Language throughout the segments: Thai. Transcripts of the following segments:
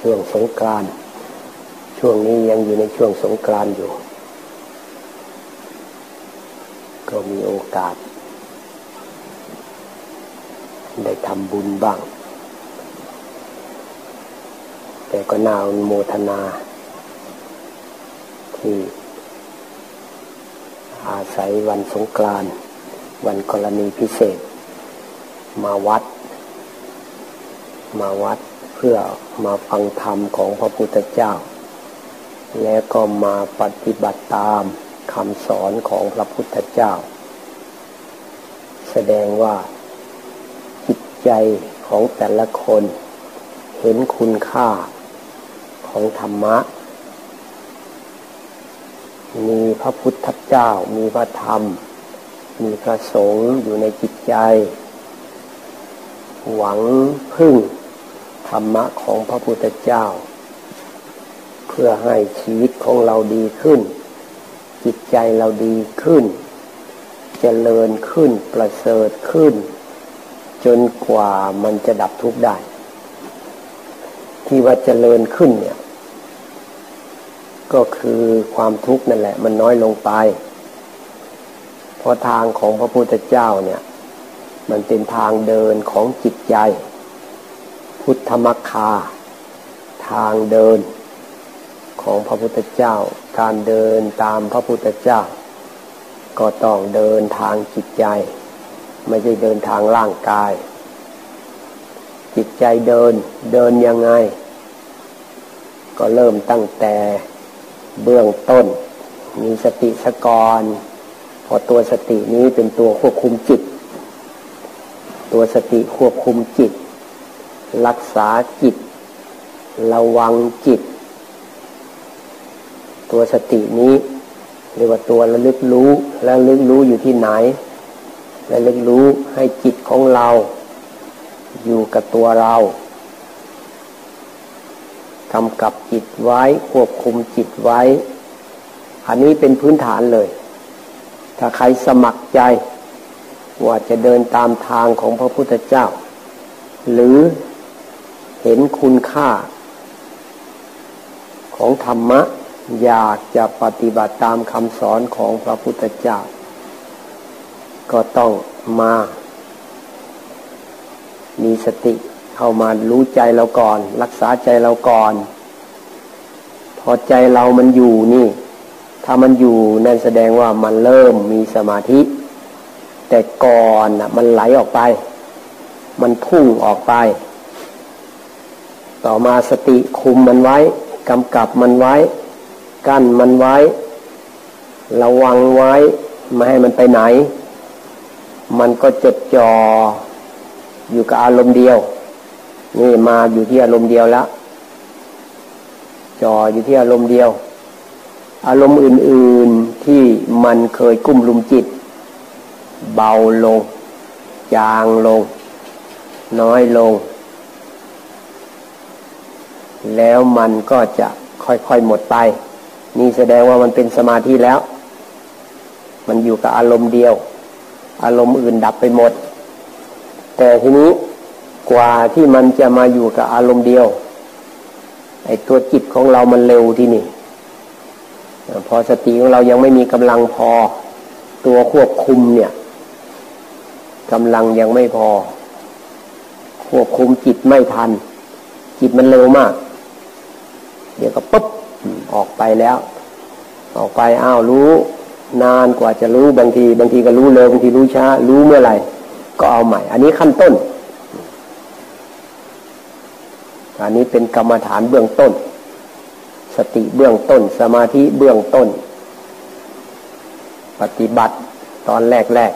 ช่วงสงกรานช่วงนี้ยังอยู่ในช่วงสงกรานอยู่ ก็มีโอกาส ได้ทำบุญบ้าง แต่ก็น่าโมทนา ที่ อาศัยวันสงกรานวันกรณีพิเศษ มาวัด มาวัด พื่อมาฟังธรรมของพระพุทธเจ้า แล้วก็มาปฏิบัติตามคำสอนของพระพุทธเจ้า แสดงว่าจิตใจของแต่ละคนเห็นคุณค่าของธรรมะ มีพระพุทธเจ้า มีพระธรรม มีพระสงฆ์อยู่ในจิตใจ หวังพึ่ง ธรรมะของพระพุทธเจ้า เพื่อให้ชีวิตของเราดีขึ้น จิตใจเราดีขึ้นจเจริญขึ้นประเสริฐขึ้น จนกว่ามันจะดับทุกข์ได้ ที่ว่าเจริญขึ้นเนี่ย ก็คือความทุกข์นั่นแหละ มันน้อยลงไปเพราะทางของพระพุทธเจ้าเนี่ย มันเป็นทางเดินของจิตใจ พุทธมัคคา ทางเดินของพระพุทธเจ้า การเดินตามพระพุทธเจ้า ก็ต้องเดินทางจิตใจ ไม่ใช่เดินทางร่างกาย จิตใจเดินเดินยังไง ก็เริ่มตั้งแต่เบื้องต้น มีสติสกรพอตัวสตินี้เป็นตัวควบคุมจิต ตัวสติควบคุมจิต รักษาจิต ระวังจิต ตัวสตินี้เรียกว่าตัวระลึกรู้และลึกรู้อยู่ที่ไหนและลึกรู้ให้จิตของเรา อยู่กับตัวเรากำกับจิตไว้ควบคุมจิตไว้ อันนี้เป็นพื้นฐานเลย ถ้าใครสมัครใจ ว่าจะเดินตามทางของพระพุทธเจ้า หรือ เห็นคุณค่า ของธรรมะ อยากจะปฏิบัติตามคำสอนของพระพุทธเจ้า ก็ต้องมา มีสติเข้ามารู้ใจเราก่อน รักษาใจเราก่อน พอใจเรามันอยู่นี่ ถ้ามันอยู่นั่นแสดงว่ามันเริ่มมีสมาธิ แต่ก่อนน่ะมันไหลออกไป มันพุ่งออกไป ต่อมาสติคุมมันไว้กำกับมันไว้ กั้นมันไว้ ระวังไว้ ไม่ให้มันไปไหน มันก็จดจ่ออยู่กับอารมณ์เดียว นี่มาอยู่ที่อารมณ์เดียวแล้วจ่ออยู่ที่อารมณ์เดียว อารมณ์อื่น ๆที่มันเคยกุ้มลุมจิต เบาลง จางลง น้อยลง แล้วมันก็จะค่อยๆหมดไป นี่แสดงว่ามันเป็นสมาธิแล้ว มันอยู่กับอารมณ์เดียว อารมณ์อื่นดับไปหมด แต่ทีนี้กว่าที่มันจะมาอยู่กับอารมณ์เดียวไอ้ตัวจิตของเรามันเร็วที่นี่ พอสติของเรายังไม่มีกำลังพอ ตัวควบคุมเนี่ยกำลังยังไม่พอ ควบคุมจิตไม่ทัน จิตมันเร็วมาก เดี๋ยวก็ปุ๊บออกไปแล้ว ออกไปอ้าวรู้ นานกว่าจะรู้บางที บางทีก็รู้เร็วบางทีรู้ช้า รู้เมื่อไหร่ ก็เอาใหม่ อันนี้ขั้นต้น อันนี้เป็นกรรมฐานเบื้องต้น สติเบื้องต้น สมาธิเบื้องต้น ปฏิบัติตอนแรกแรก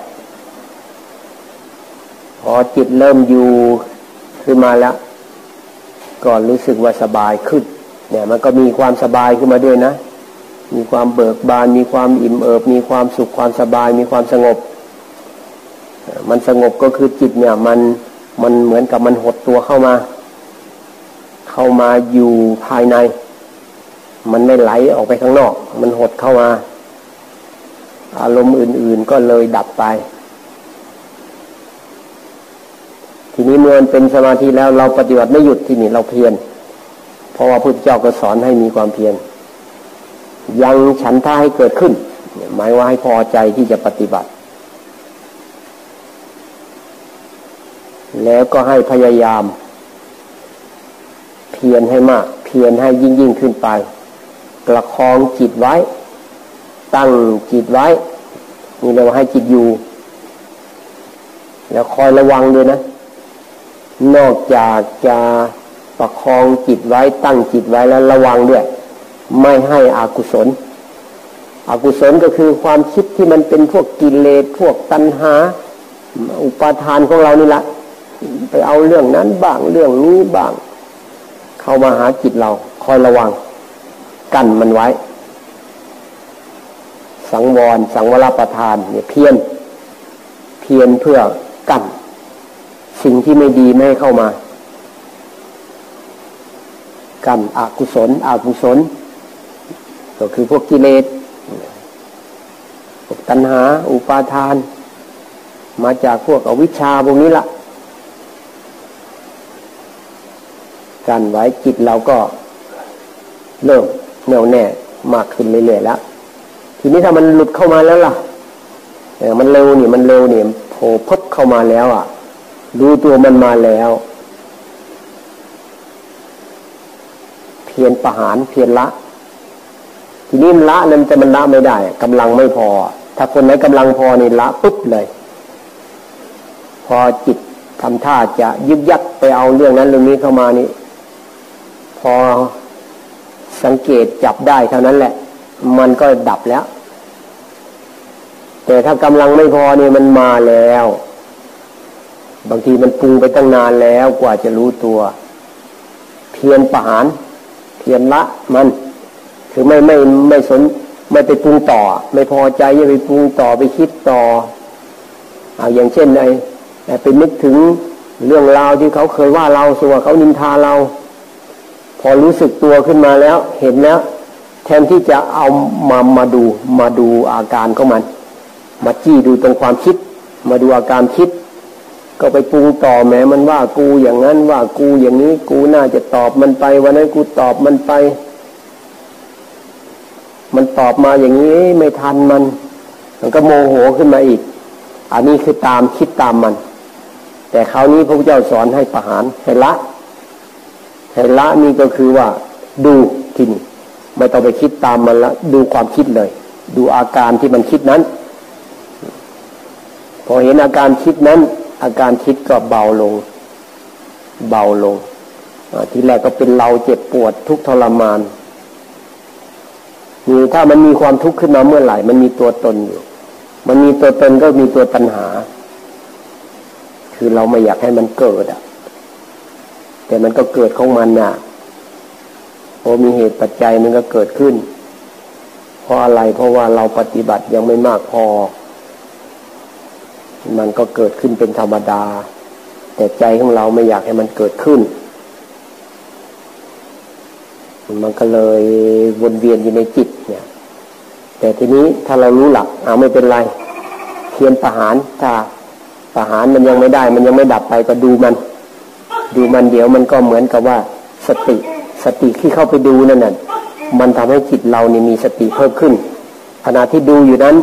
พอจิตเริ่มอยู่ขึ้นมาแล้ว ก็รู้สึกว่าสบายขึ้น เนี่ยมันก็มีความสบายขึ้นมาด้วยนะ มีความเบิกบาน มีความอิ่มเอิบ มีความสุขความสบาย มีความสงบ มันสงบก็คือจิตเนี่ยมันมันเหมือนกับมันหดตัวเข้ามา เข้ามาอยู่ภายใน มันไม่ไหลออกไปข้างนอก มันหดเข้ามา อารมณ์อื่น ๆก็เลยดับไป ทีนี้เมื่อเป็นสมาธิแล้วเราปฏิบัติไม่หยุดที่นี่เราเพียร เพราะว่าพุทธเจ้าก็สอนให้มีความเพียรยังฉันท่าให้เกิดขึ้น หมายว่าให้พอใจที่จะปฏิบัติ แล้วก็ให้พยายาม เพียรให้มาก เพียรให้ยิ่งยิ่งขึ้นไป ประคองจิตไว้ ตั้งจิตไว้นี่เราให้จิตอยู่ แล้วคอยระวังด้วยนะ นอกจากจะ ประคองจิตไว้ตั้งจิตไว้แล้วระวังด้วย ไม่ให้อากุศล อกุศลก็คือความคิดที่มันเป็นพวกกิเลสพวกตัณหา อุปาทานของเรานี่แหละไปเอาเรื่องนั้นบ้างเรื่องนี้บ้าง เข้ามาหาจิตเรา คอยระวัง กั้นมันไว้ สังวร สังวรประทานเนี่ยเพียรเพียรเพื่อกั้นสิ่งที่ไม่ดีไม่ให้เข้ามา กั้นอกุศลอกุศล ก็คือพวกกิเลสพวกตัณหา อุปาทาน มาจากพวกอวิชชาพวกนี้ละกันไว้จิตเราก็เริ่มแน่วแน่มากขึ้นเรื่อยๆแล้ว ทีนี้ถ้ามันหลุดเข้ามาแล้วล่ะเออมันเร็วนี่มันเร็วนี่โผล่พบเข้ามาแล้วอะ ดูตัวมันมาแล้ว เพียรประหารเพียรละ ทีนี้ละนั้นจะมันละไม่ได้กำลังไม่พอ ถ้าคนไหนกำลังพอนี่ละปุ๊บเลย พอจิตทำท่าจะยึกยักไปเอาเรื่องนั้นเรื่องนี้เข้ามานี่ พอสังเกตจับได้เท่านั้นแหละ มันก็ดับแล้ว แต่ถ้ากำลังไม่พอเนี่ยมันมาแล้ว บางทีมันปรุงไปตั้งนานแล้วกว่าจะรู้ตัว เพียรประหาร เพียรละมันคือไม่ไม่ไม่สนไม่ไปปรุงต่อ ไม่พอใจจะไปปรุงต่อไปคิดต่อเอาอย่างเช่นไอ้ไปนึกถึงเรื่องราวที่เขาเคยว่าเราสัวเขานินทาเรา พอรู้สึกตัวขึ้นมาแล้ว เห็นแล้ว แทนที่จะเอามามาดูมาดูอาการของมัน มาจี้ดูตรงความคิด มาดูอาการคิด ก็ไปปรุงต่อแม้มันว่ากูอย่างนั้นว่ากูอย่างนี้ กูน่าจะตอบมันไปวันนั้นกูตอบมันไป มันตอบมาอย่างนี้ไม่ทันมัน มันก็โมโหขึ้นมาอีก อันนี้คือตามคิดตามมัน แต่คราวนี้พระพุทธเจ้าสอนให้ประหารให้ละให้ละนี่ก็คือว่า ดูที่นี่ไม่ต้องไปคิดตามมันละดูความคิดเลย ดูอาการที่มันคิดนั้น พอเห็นอาการคิดนั้น อาการคิดก็เบาลง เบาลงทีแรกก็เป็นเราเจ็บปวดทุกทรมานนี่ถ้ามันมีความทุกข์ขึ้นมาเมื่อไหร่ มันมีตัวตนอยู่ มันมีตัวตนก็มีตัวปัญหา คือเราไม่อยากให้มันเกิดอะ แต่มันก็เกิดของมันน่ะพอมีเหตุปัจจัยมันก็เกิดขึ้น เพราะอะไรเพราะว่าเราปฏิบัติยังไม่มากพอ มันก็เกิดขึ้นเป็นธรรมดา แต่ใจของเราไม่อยากให้มันเกิดขึ้น มันก็เลยวนเวียนอยู่ในจิตเนี่ย แต่ทีนี้ถ้าเรารู้หลักเอาไม่เป็นไร เพียนประหารถ้าประหารมันยังไม่ได้ มันยังไม่ดับไปก็ดูมัน ดูมันเดี๋ยวมันก็เหมือนกับว่า สติสติที่เข้าไปดูนั่นน่ะมันทำให้จิตเราเนี่ยมีสติเพิ่มขึ้นขณะที่ดูอยู่นั้น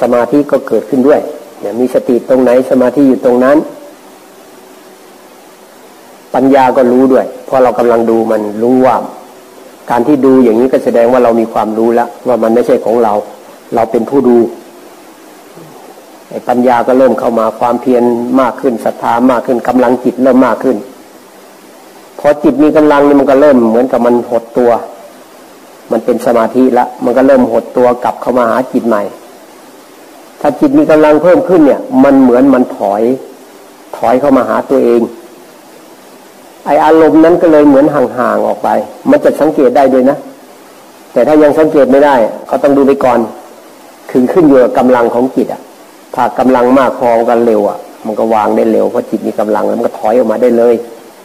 สมาธิก็เกิดขึ้นด้วยเนี่ยมีสติตรงไหนสมาธิอยู่ตรงนั้น ปัญญาก็รู้ด้วยเพราะเรากำลังดูมันรู้ว่า การที่ดูอย่างนี้ก็แสดงว่าเรามีความรู้แล้ว ว่ามันไม่ใช่ของเรา เราเป็นผู้ดูปัญญาก็เริ่มเข้ามาความเพียรมากขึ้นศรัทธามากขึ้นกำลังจิตเริ่มมากขึ้นพอจิตมีกำลังนี่มันก็เริ่มเหมือนกับมันหดตัว มันเป็นสมาธิละมันก็เริ่มหดตัวกลับเข้ามาหาจิตใหม่ ถ้าจิตมีกำลังเพิ่มขึ้นเนี่ย มันเหมือนมันถอย ถอยเข้ามาหาตัวเอง ไออารมณ์นั้นก็เลยเหมือนห่างๆออกไป มันจะสังเกตได้ด้วยนะ แต่ถ้ายังสังเกตไม่ได้ ก็ต้องดูไปก่อนถึงขึ้นอยู่กับกำลังของจิตอะ ถ้ากำลังมากพอกันเร็วอะ มันก็วางได้เร็วเพราะจิตมีกำลังแล้วมันก็ถอยออกมาได้เลย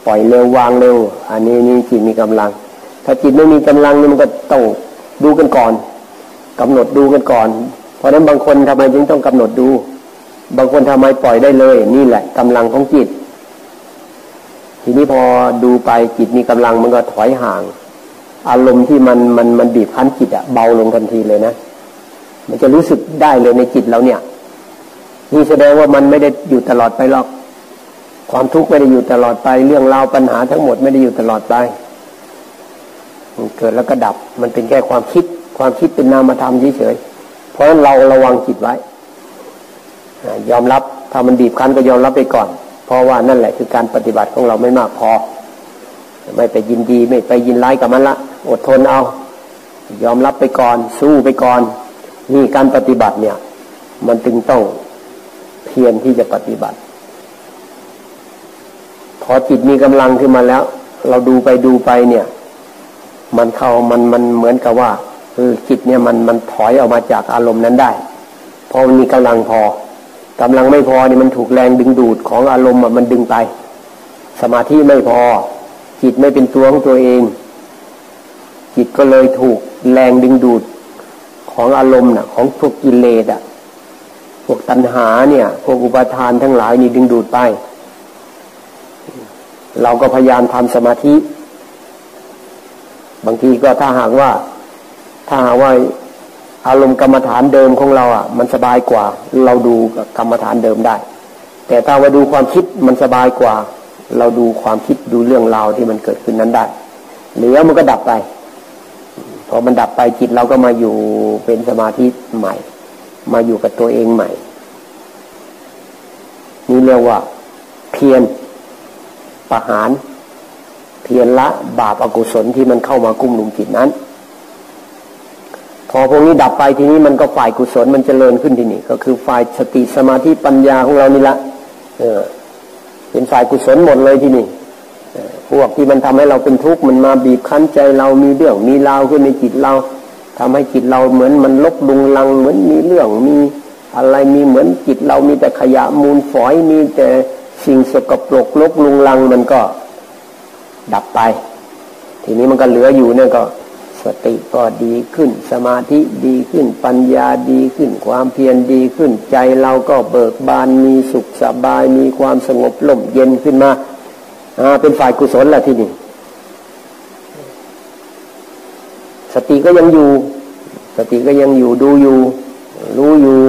ปล่อยเร็ววางเร็ว อันนี้นี่จิตมีกำลัง ถ้าจิตไม่มีกำลังนี่มันก็ต้องดูกันก่อนกำหนดดูกันก่อน เพราะนั้นบางคนทำไมจึงต้องกำหนดดู บางคนทำไมปล่อยได้เลย นี่แหละกำลังของจิต ทีนี้พอดูไปจิตมีกำลังมันก็ถอยห่าง อารมณ์ที่มันมันมันบีบคั้นจิตอะเบาลงทันทีเลยนะมันจะรู้สึกได้เลยในจิตเราเนี่ย นี่แสดงว่ามันไม่ได้อยู่ตลอดไปหรอก ความทุกข์ไม่ได้อยู่ตลอดไปเรื่องราวปัญหาทั้งหมดไม่ได้อยู่ตลอดไปมันเกิดแล้วก็ดับ มันเป็นแค่ความคิด ความคิดเป็นนามธรรมเฉยๆ ราะฉะนั้นเราระวังจิตไว้ยอมรับถ้ามันบีบคั้นก็ยอมรับไปก่อน เพราะว่านั่นแหละคือการปฏิบัติของเราไม่มากพอ ไม่ไปยินดีไม่ไปยินร้ายกับมันละ อดทนเอา ยอมรับไปก่อน สู้ไปก่อน นี่การปฏิบัติเนี่ย มันจึงต้องเพียรที่จะปฏิบัติ พอจิตมีกำลังขึ้นมาแล้ว เราดูไปดูไปเนี่ย มันเข้ามันมันเหมือนกับว่า จิตเนี่ยมันมันถอยออกมาจากอารมณ์นั้นได้พอมันมีกำลังพอกำลังไม่พอนี่มันถูกแรงดึงดูดของอารมณ์มันดึงไป สมาธิไม่พอ จิตไม่เป็นตัวของตัวเอง จิตก็เลยถูกแรงดึงดูดของอารมณ์น่ะ ของพวกกิเลสอะพวกตัณหาเนี่ยพวกอุปาทานทั้งหลายนี่ดึงดูดไป เราก็พยายามทำสมาธิ บางทีก็ถ้าหากว่า ถ้าว่าอารมณ์กรรมฐานเดิมของเราอะ มันสบายกว่า เราดูกรรมฐานเดิมได้ แต่ถ้าว่าดูความคิดมันสบายกว่า เราดูความคิดดูเรื่องราวที่มันเกิดขึ้นนั้นได้เหลือมันก็ดับไปพอมันดับไปจิตเราก็มาอยู่เป็นสมาธิใหม่ มาอยู่กับตัวเองใหม่ นี่เรียกว่า เพียรประหาร เพียรละบาปอากุศลที่มันเข้ามากุ้มลุมจิตนั้น พอพวกนี้ดับไปทีนี้มันก็ฝ่ายกุศลมันจเจริญขึ้นทีนี้ก็คือฝ่ายสติสมาธิปัญญาของเรานี่ละเออเป็นฝ่ายกุศลหมดเลยที่นี่พวกที่มันทำให้เราเป็นทุกข์มันมาบีบคั้นใจเรามีเรื่องมีราวขึ้นในจิตเราทำให้จิตเราเหมือนมันลบลุงลังเหมือนมีเรื่องมีอะไรมีเหมือนจิตเรามีแต่ขยะมูลฝอยมีแต่สิ่งสกปรกลบลุงลังมันก็ดับไป ทีนี้มันก็เหลืออยู่เนี่ยก็ ติก็ดีขึ้น สมาธิดีขึ้นปัญญาดีขึ้น ความเพียรดีขึ้น ใจเราก็เบิกบานมีสุขสบาย มีความสงบลมเย็นขึ้นมาอ่าเป็นฝ่ายกุศลแหละที่นี่สติก็ยังอยู่ สติก็ยังอยู่ดูอยู่ รู้อยู่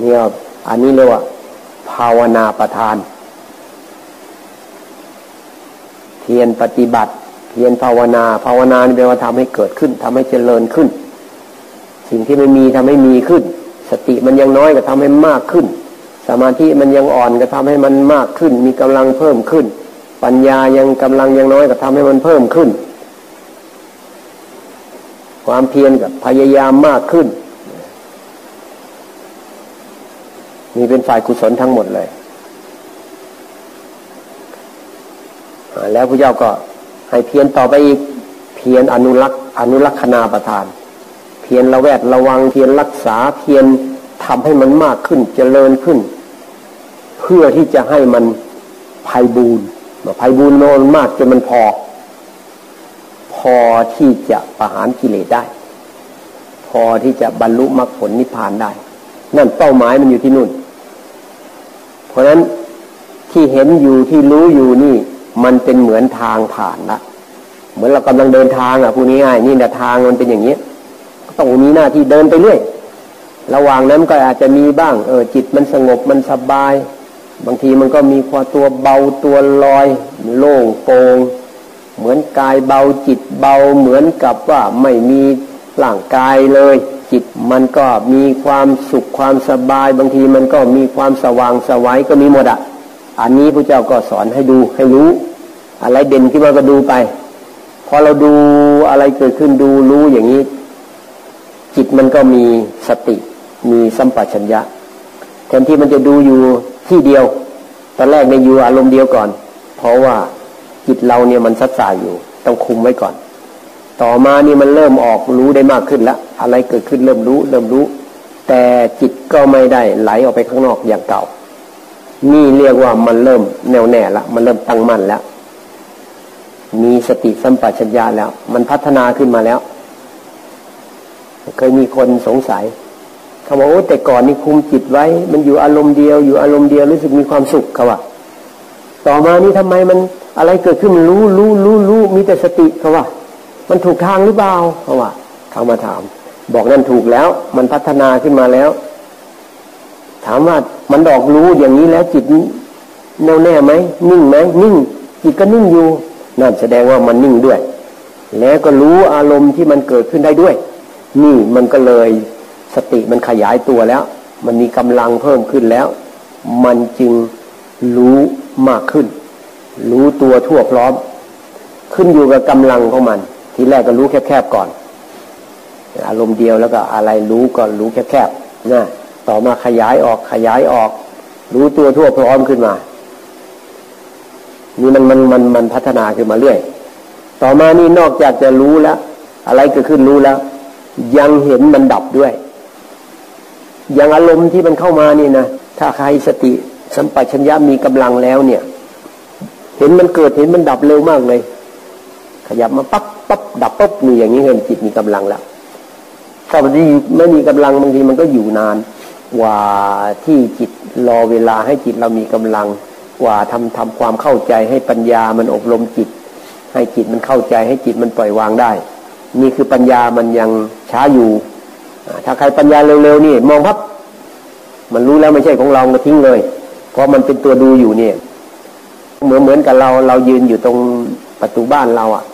เนี่ยอันนี้เรียกว่า ภาวนาประทานเทียนปฏิบัติ เพียรภาวนา ภาวนาแปลว่าทำให้เกิดขึ้นทำให้เจริญขึ้น สิ่งที่ไม่มีทำให้มีขึ้น สติมันยังน้อยก็ทำให้มากขึ้น สมาธิมันยังอ่อนก็ทำให้มันมากขึ้น มีกำลังเพิ่มขึ้น ปัญญายังกำลังยังน้อยก็ทำให้มันเพิ่มขึ้น ความเพียรกับพยายามมากขึ้นนี่เป็นฝ่ายกุศลทั้งหมดเลย แล้วพระเจ้าก็ ให้เพียรต่อไปอีกเพียรอนุรักษ์อนุรักษณาประทาน เพียรระแวดระวังเพียรรักษาเพียรทำให้มันมากขึ้นเจริญขึ้น เพื่อที่จะให้มันภัยบูนภัยบูนโนนมากจนมันพอ พอที่จะประหารกิเลสได้ พอที่จะบรรลุมรรคผลนิพพานได้ นั่นเป้าหมายมันอยู่ที่นู่น เพราะฉะนั้นที่เห็นอยู่ที่รู้อยู่นี่ มันเป็นเหมือนทางผ่านละเหมือนเรากำลังเดินทางอะพูดง่ายๆนี่แต่ทางมันเป็นอย่างนี้ต้องมีหน้าที่เดินไปเรื่อยระหว่างนั้นก็อาจจะมีบ้าง เออจิตมันสงบมันสบาย บางทีมันก็มีความตัวเบาตัวลอย โล่งโปร่งเหมือนกายเบาจิตเบาเหมือนกับว่าไม่มีร่างกายเลย จิตมันก็มีความสุขความสบาย บางทีมันก็มีความสว่างสวัยก็มีหมดอะ อันนี้พระเจ้าก็สอนให้ดูให้รู้ อะไรเด่นขึ้นมาก็ดูไป พอเราดูอะไรเกิดขึ้นดูรู้อย่างนี้ จิตมันก็มีสติ มีสัมปชัญญะแทนที่มันจะดูอยู่ที่เดียว ตอนแรกในอยู่อารมณ์เดียวก่อน เพราะว่าจิตเราเนี่ยมันสัดสายอยู่ ต้องคุมไว้ก่อน ต่อมานี่มันเริ่มออกรู้ได้มากขึ้นล้วอะไรเกิดขึ้นเริ่มรู้ เริ่มรู้ แต่จิตก็ไม่ได้ไหลออกไปข้างนอกอย่างเก่า นี่เรียกว่ามันเริ่มแน่วแน่ละมันเริ่มตั้งมั่นแล้ว มีสติสัมปชัญญะแล้ว มันพัฒนาขึ้นมาแล้ว เคยมีคนสงสัยเขาบอกโอ้แต่ก่อนนี่คุมจิตไว้ มันอยู่อารมณ์เดียว อยู่อารมณ์เดียวรู้สึกมีความสุขเขาว่าต่อมานี้ทำไมมันอะไรเกิดขึ้นมันรู้รู้รู้รู้มีแต่สติเขาว่า มันถูกทางหรือเปล่าเขาว่าเขามาถาม บอกนั่นถูกแล้ว มันพัฒนาขึ้นมาแล้ว ถามว่ามันดอกรู้อย่างนี้แล้วจิตแน่วแน่ไหมนิ่งไหมนิ่ง จิตก็นิ่งอยู่นั่นแสดงว่ามันนิ่งด้วย แล้วก็รู้อารมณ์ที่มันเกิดขึ้นได้ด้วย นี่มันก็เลยสติมันขยายตัวแล้ว มันมีกำลังเพิ่มขึ้นแล้ว มันจึงรู้มากขึ้น รู้ตัวทั่วพร้อม ขึ้นอยู่กับกำลังของมัน ทีแรกก็รู้แคบๆก่อน อารมณ์เดียวแล้วก็อะไรรู้ก็รู้แคบๆนะ ต่อมาขยายออกขยายออก รู้ตัวทั่วพร้อมขึ้นมา นี่มันมันมันมันพัฒนาขึ้นมาเรื่อย ต่อมานี่นอกจากจะรู้แล้ว อะไรเกิดขึ้นรู้แล้ว ยังเห็นมันดับด้วย อย่างอารมณ์ที่มันเข้ามานี่นะถ้าใครสติสัมปชัญญะมีกำลังแล้วเนี่ย เห็นมันเกิดเห็นมันดับเร็วมากเลย ขยับมาปั๊บปั๊บดับปั๊บมีอย่างนี้เห็นจิตมีกำลังแล้วถ้ามันไม่มีกำลังบางทีมันก็อยู่นาน กว่าที่จิตรอเวลาให้จิตเรามีกำลัง กว่าทำทำความเข้าใจให้ปัญญามันอบรมจิต ให้จิตมันเข้าใจให้จิตมันปล่อยวางได้ นี่คือปัญญามันยังช้าอยู่ ถ้าใครปัญญาเร็วๆนี่ มองพับมันรู้แล้วไม่ใช่ของเราก็ทิ้งเลย เพราะมันเป็นตัวดูอยู่เนี่ย เหมือนเหมือนกับเราเรายืนอยู่ตรงประตูบ้านเราอะ่ะ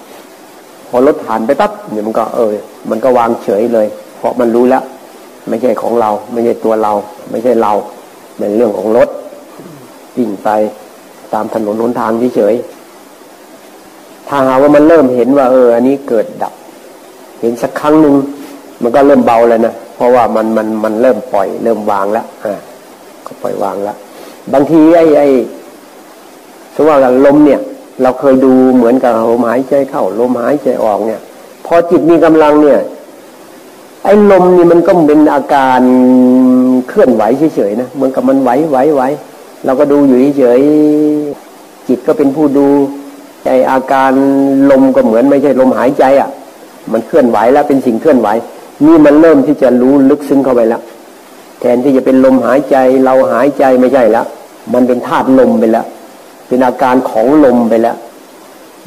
พอรถผ่านไปปั๊บเนี่ยมันก็เออ มันก็วางเฉยเลย เพราะมันรู้แล้ว ไม่ใช่ของเรา ไม่ใช่ตัวเรา ไม่ใช่เราเป็นเรื่องของรถวิ่งไปตามถนนหนทางเฉยถ้าหาว่ามันเริ่มเห็นว่า เออ อันนี้เกิดดับ เห็นสักครั้งหนึ่งมันก็เริ่มเบาแล้วนะเพราะว่ามันมันมันเริ่มปล่อย เริ่มวางแล้วอ่าก็ปล่อยวางแล้วบางทีไอ้ไอ้สมมติว่าลมเนี่ย เราเคยดูเหมือนกับลมหายใจเข้าลมหายใจออกเนี่ย พอจิตมีกำลังเนี่ย ไอ้ลมนี่มันก็เป็นอาการเคลื่อนไหวเฉยๆนะเหมือนกับมันไหวไหวไหวเราก็ดูอยู่เฉยๆจิตก็เป็นผู้ดูไออาการลมก็เหมือนไม่ใช่ลมหายใจอะ่ะ มันเคลื่อนไหวแล้วเป็นสิ่งเคลื่อนไหว นี่มันเริ่มที่จะรู้ลึกซึ้งเข้าไปแล้ว แทนที่จะเป็นลมหายใจ เราหายใจไม่ใช่แล้วมันเป็นธาตุลมไปแล้ว เป็นอาการของลมไปแล้ว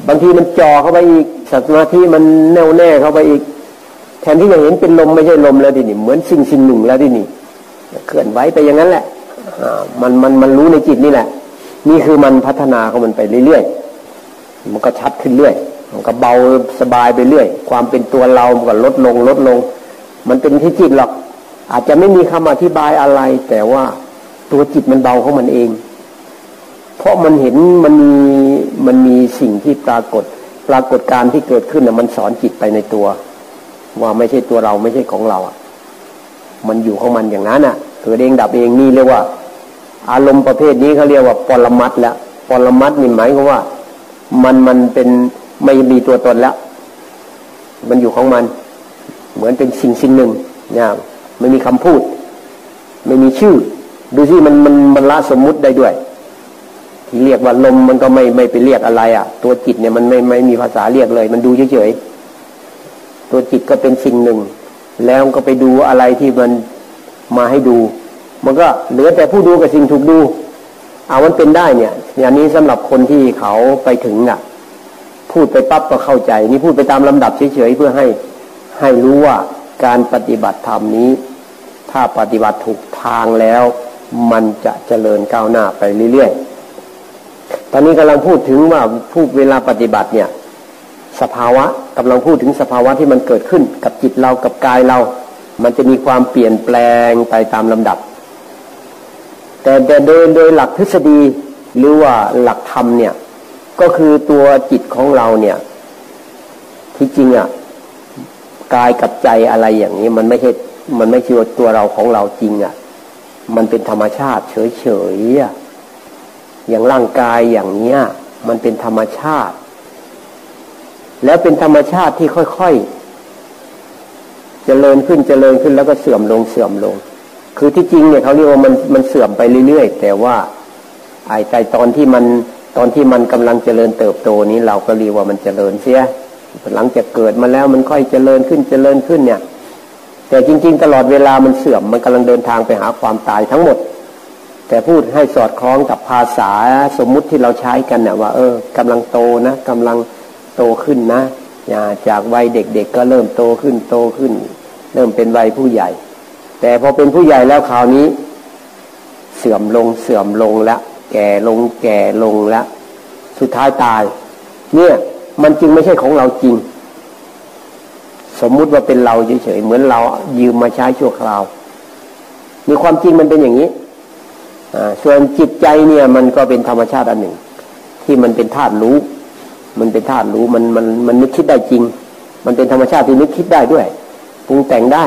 บางทีมันจ่อเข้าไปอีกสมาธิมันแน่วแน่เข้าไปอีก ทนที่จะเห็นเป็นลมไม่ใช่ลมแล้วดินี่เหมือนสิ่งสิ่งหนึ่งแล้วดินี่เคลื่อนไหวไปอย่างนั้นแหละมันมันมันรู้ในจิตนี่แหละ นี่คือมันพัฒนาของมันไปเรื่อยๆมันก็ชัดขึ้นเรื่อยมันก็เบาสบายไปเรื่อย ความเป็นตัวเรามันก็ลดลงลดลง มันเป็นที่จิตหรอก อาจจะไม่มีคำอธิบายอะไร แต่ว่าตัวจิตมันเบาของมันเอง เพราะมันเห็นมันมีมันมีสิ่งที่ปรากฏ ปรากฏการที่เกิดขึ้นน่ะมันสอนจิตไปในตัว ว่าไม่ใช่ตัวเราไม่ใช่ของเราอะ มันอยู่ของมันอย่างนั้นอะเกิดเองดับเองนี่เรียกว่า อารมณ์ประเภทนี้เขาเรียกว่าปรมัตแล้วปรมัตนี่หมายความว่า มันมันเป็นไม่มีตัวตนแล้ว มันอยู่ของมัน เหมือนเป็นสิ่งสิ่งหนึ่งเนี่ยไม่มีคำพูด ไม่มีชื่อ ดูสิมันมันมันละสมมุติได้ด้วยที่เรียกว่าลมมันก็ไม่ไม่ไปเรียกอะไร อะ ตัวจิตเนี่ยมันไม่ไม่มีภาษาเรียกเลย มันดูเฉยๆ ตัวจิตก็เป็นสิ่งหนึ่ง แล้วก็ไปดูอะไรที่มันมาให้ดู มันก็เหลือแต่ผู้ดูกับสิ่งถูกดู เอามันเป็นได้เนี่ย อย่างนี้สำหรับคนที่เขาไปถึงอะ พูดไปปั๊บก็เข้าใจ นี่พูดไปตามลำดับเฉยๆเพื่อให้ให้รู้ว่าการปฏิบัติธรรมนี้ ถ้าปฏิบัติถูกทางแล้ว มันจะเจริญก้าวหน้าไปเรื่อยๆ ตอนนี้กำลังพูดถึงว่าผู้เวลาปฏิบัติเนี่ย สภาวะกำลังพูดถึงสภาวะที่มันเกิดขึ้น กับจิตเรากับกายเรา มันจะมีความเปลี่ยนแปลงไปตามลำดับ แต่แต่โดยโดยหลักทฤษฎีหรือว่าหลักธรรมเนี่ยก็คือตัวจิตของเราเนี่ยที่จริงอะ่ะกายกับใจอะไรอย่างนี้มันไม่ใช่มันไม่ใช่ตัวเราของเราจริงอะ่ะ มันเป็นธรรมชาติเฉยๆอะอย่างร่างกายอย่างเนี้ย มันเป็นธรรมชาติ แล้วเป็นธรรมชาติที่ค่อยๆเจริญขึ้นเจริญขึ้นแล้วก็เสื่อมลงเสื่อมลง คือที่จริงเนี่ยเขาเรียกว่ามันมันเสื่อมไปเรื่อยๆ แต่ว่าไอ้ใจตอนที่มันตอนที่มันกำลังเจริญเติบโตนี้เราก็เรียกว่ามันเจริญเสียหลังจากเกิดมาแล้วมันค่อยเจริญขึ้นเจริญขึ้นเนี่ย แต่จริง ๆ ตลอดเวลามันเสื่อมมันกำลังเดินทางไปหาความตายทั้งหมด แต่พูดให้สอดคล้องกับภาษาสมมุติที่เราใช้กันเนะว่า เออกำลังโตนะกำลัง โตขึ้นนะอย่าจากวัยเด็กๆก็เริ่มโตขึ้นโตขึ้น เริ่มเป็นวัยผู้ใหญ่ แต่พอเป็นผู้ใหญ่แล้วคราวนี้ เสื่อมลงเสื่อมลงล้วแก่ลงแก่ลงล้วสุดท้ายตาย เนี่ยมันจึงไม่ใช่ของเราจริง สมมุติว่าเป็นเราเฉยๆเหมือนเรายืมมาใช้ชั่วคราว มีความจริงมันเป็นอย่างนี้ส่วนจิตใจเนี่ยมันก็เป็นธรรมชาติอันหนึ่ง ที่มันเป็นธาตุรู้ มันเป็นธาตุรู้มันมันมันนึกคิดได้จริง มันเป็นธรรมชาติที่นึกคิดได้ด้วยปรุงแต่งได้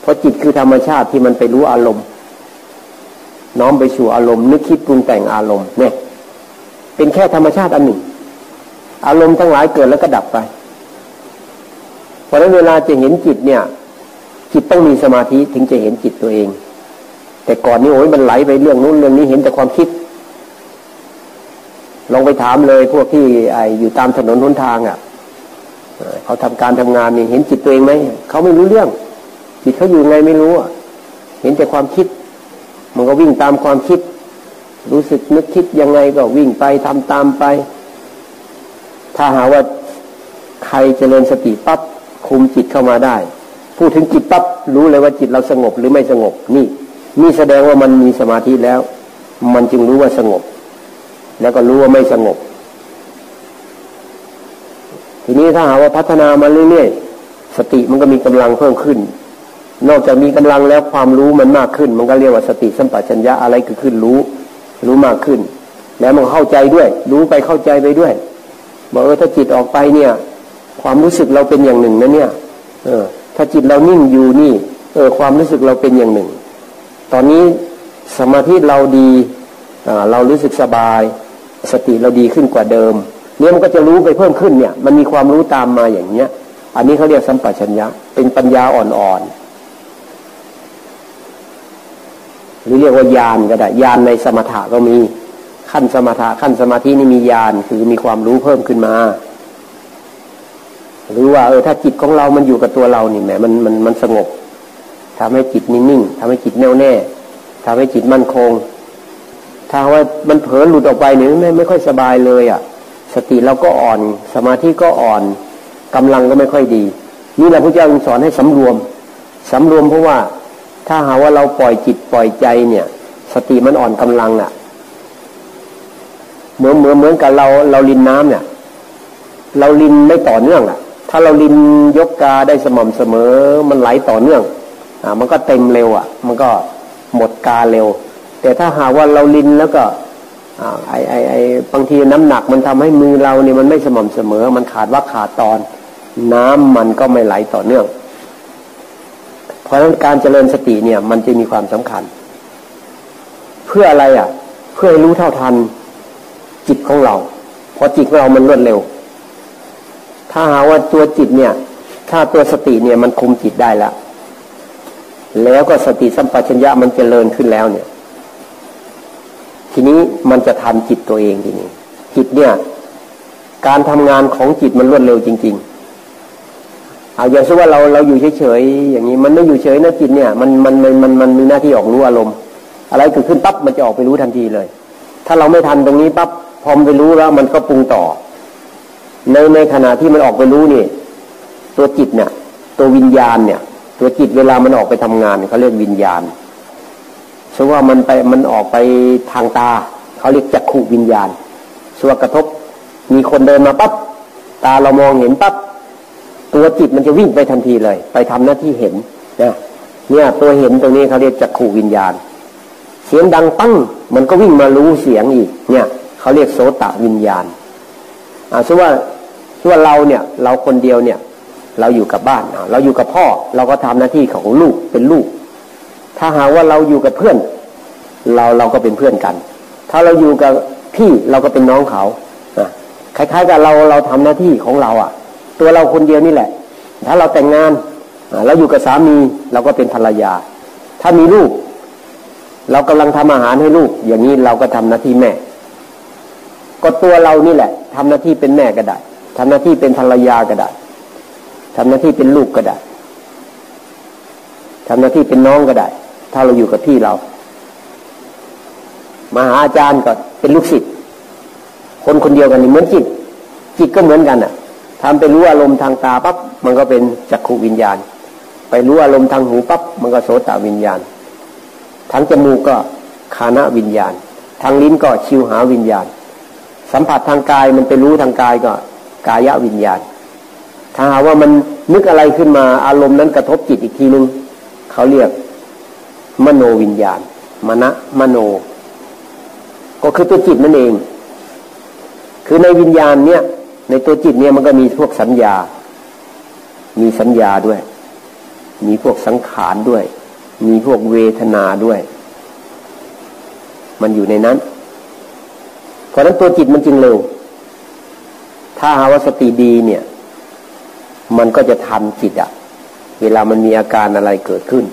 เพราะจิตคือธรรมชาติที่มันไปรู้อารมณ์ น้อมไปสู่อารมณ์ นึกคิดปรุงแต่งอารมณ์เนี่ย เป็นแค่ธรรมชาติอันหนึ่ง อารมณ์ทั้งหลายเกิดแล้วก็ดับไป เพราะนั้นเวลาจะเห็นจิตเนี่ย จิตต้องมีสมาธิถึงจะเห็นจิตตัวเอง แต่ก่อนนี้โอ้ยมันไหลไปเรื่องนู้นเรื่องนี้เห็นแต่ความคิด ลองไปถามเลยพวกที่ไออยู่ตามถนนหนทางอะเขาทำการทำงานนี่เห็นจิตตัวเองไหมเขาไม่รู้เรื่อง จิตเขาอยู่ไงไม่รู้อะเห็นแต่ความคิด มันก็วิ่งตามความคิด รู้สึกนึกคิดยังไงก็วิ่งไปทำตามไป ถ้าหาว่าใครเจริญสติปั๊บคุมจิตเข้ามาได้ พูดถึงจิตปั๊บรู้เลยว่าจิตเราสงบหรือไม่สงบนี่นี่แสดงว่ามันมีสมาธิแล้ว มันจึงรู้ว่าสงบ แล้วก็รู้ว่าไม่สงบ ทีนี้ถ้าหาว่าพัฒนามาเรื่อยๆสติมันก็มีกำลังเพิ่มขึ้น นอกจากมีกำลังแล้วความรู้มันมากขึ้น มันก็เรียกว่าสติสัมปชัญญะอะไรคือขึ้นรู้ รู้มากขึ้น แล้วมันเข้าใจด้วย รู้ไปเข้าใจไปด้วยบอกเออถ้าจิตออกไปเนี่ย ความรู้สึกเราเป็นอย่างหนึ่งนะเนี่ย เออ ถ้าจิตเรานิ่งอยู่นี่ เออ ความรู้สึกเราเป็นอย่างหนึ่ง ตอนนี้สมาธิเราดีเรารู้สึกสบาย สติเราดีขึ้นกว่าเดิม เนี่ยมันก็จะรู้ไปเพิ่มขึ้นเนี่ย มันมีความรู้ตามมาอย่างเนี้ย อันนี้เขาเรียกสัมปชัญญะ เป็นปัญญาอ่อนๆหรือเรียกว่าญาณก็ได้ญาณในสมถะก็มีขั้นสมถะขั้นสมาธินี่มีญาณคือมีความรู้เพิ่มขึ้นมา หรือว่าเออถ้าจิตของเรามันอยู่กับตัวเรานี่แหมมันมันมันสงบทำให้จิตนิ่งๆทำให้จิตแน่วแน่ทำให้จิตมั่นคง ถ้าว่ามันเผลอหลุดออกไปเนี่ยไม่ไม่ค่อยสบายเลยอะ สติเราก็อ่อน สมาธิก็อ่อนกำลังก็ไม่ค่อยดี นี่แหละพระเจ้าสอนให้สำรวมสำรวมเพราะว่าถ้าหาว่าเราปล่อยจิตปล่อยใจเนี่ย สติมันอ่อนกำลังอะ เหมือนเหมือนเหมือนกับเราเราลินน้ำเนี่ย เราลินไม่ต่อเนื่องอะ ถ้าเราลินยกกาได้สม่ำเสมอ มันไหลต่อเนื่อง อ่า มันก็เต็มเร็วอะ มันก็หมดกาเร็ว แต่ถ้าหากว่าเราลินแล้วก็อ่าไอไอไอบางทีน้ำหนักมันทำให้มือเราเนี่ยมันไม่สม่ำเสมอ มันขาดว่าขาดตอน น้ำมันก็ไม่ไหลต่อเนื่อง เพราะฉะนั้นการเจริญสติเนี่ย มันจะมีความสำคัญ เพื่ออะไรอะ เพื่อให้รู้เท่าทันจิตของเรา เพราะจิตของเรามันรวดเร็ว ถ้าหาว่าตัวจิตเนี่ย ถ้าตัวสติเนี่ยมันคุมจิตได้แล้วแล้วก็สติสัมปชัญญะมันจเจริญขึ้นแล้วเนี่ย ทีนี้มันจะทันจิตตัวเองทีนี้ จิตเนี่ย การทำงานของจิตมันรวดเร็วจริง ๆ เอาอย่างเช่นว่าเราเราอยู่เฉยๆอย่างนี้มันไม่อยู่เฉยนะจิตเนี่ยมันมันมันมันมันมีหน้าที่ออกรู้อารมณ์ อะไรเกิดขึ้นปั๊บมันจะออกไปรู้ทันทีเลย ถ้าเราไม่ทันตรงนี้ปั๊บพอมไปรู้แล้ว มันก็ปรุงต่อ ในในขณะที่มันออกไปรู้นี่ ตัวจิตเนี่ย ตัววิญญาณเนี่ย ตัวจิตเวลามันออกไปทำงานเขาเรียกวิญญาณ สว่ามันไปมันออกไปทางตาเขาเรียกจักขุวิญญาณสว่ากระทบ มีคนเดินมาปั๊บตาเรามองเห็นปั๊บตัวจิตมันจะวิ่งไปทันทีเลย ไปทำหน้าที่เห็นนะเนี่ยตัวเห็นตรงนี้เขาเรียกจักขุวิญญาณ เสียงดังปั้งมันก็วิ่งมารู้เสียงอีก เนี่ยเขาเรียกโสตวิญญาณอ่าสว่าสว่าเราเนี่ย เราคนเดียวเนี่ย เราอยู่กับบ้านเราอยู่กับพ่อ เราก็ทำหน้าที่ของลูกเป็นลูก ถ้าหากว่าเราอยู่กับเพื่อน เราเราก็เป็นเพื่อนกัน ถ้าเราอยู่กับพี่เราก็เป็นน้องเขาคล้ายๆกับเราเราทำหน้าที่ของเราอะ ตัวเราคนเดียวนี่แหละ ถ้าเราแต่งงานเราอยู่กับสามีเราก็เป็นภรรยา ถ้ามีลูก เรากำลังทำอาหารให้ลูก อย่างนี้เราก็ทำหน้าที่แม่ ก็ตัวเรานี่แหละทำหน้าที่เป็นแม่ก็ได้ทำหน้าที่เป็นภรรยาก็ได้ทำหน้าที่เป็นลูกก็ได้ทำหน้าที่เป็นน้องก็ได้ ถ้าเราอยู่กับพี่เรา มาหาอาจารย์ก็เป็นลูกศิษย์คนคนเดียวกันนี่เหมือนจิต จิตก็เหมือนกันอะทำไปรู้อารมณ์ทางตาปั๊บมันก็เป็นจักขูวิญญาณ ไปรู้อารมณ์ทางหูปั๊บมันก็โสตวิญญาณ ทางจมูกก็คานะวิญญาณ ทางลิ้นก็ชิวหาวิญญาณ สัมผัสทางกายมันไปรู้ทางกายก็กายวิญญาณ ถ้าหาว่ามันนึกอะไรขึ้นมาอารมณ์นั้นกระทบจิตอีกทีนึงเขาเรียก มโนวิญญาณ มณะมโน ก็คือตัวจิตนั่นเอง คือในวิญญาณเนี่ย ในตัวจิตเนี่ยมันก็มีพวกสัญญา มีสัญญาด้วย มีพวกสังขารด้วย มีพวกเวทนาด้วย มันอยู่ในนั้น เพราะนั้นตัวจิตมันจึงเร็ว ถ้าหาว่าสติดีเนี่ย มันก็จะทันจิตอะเวลามันมีอาการอะไรเกิดขึ้น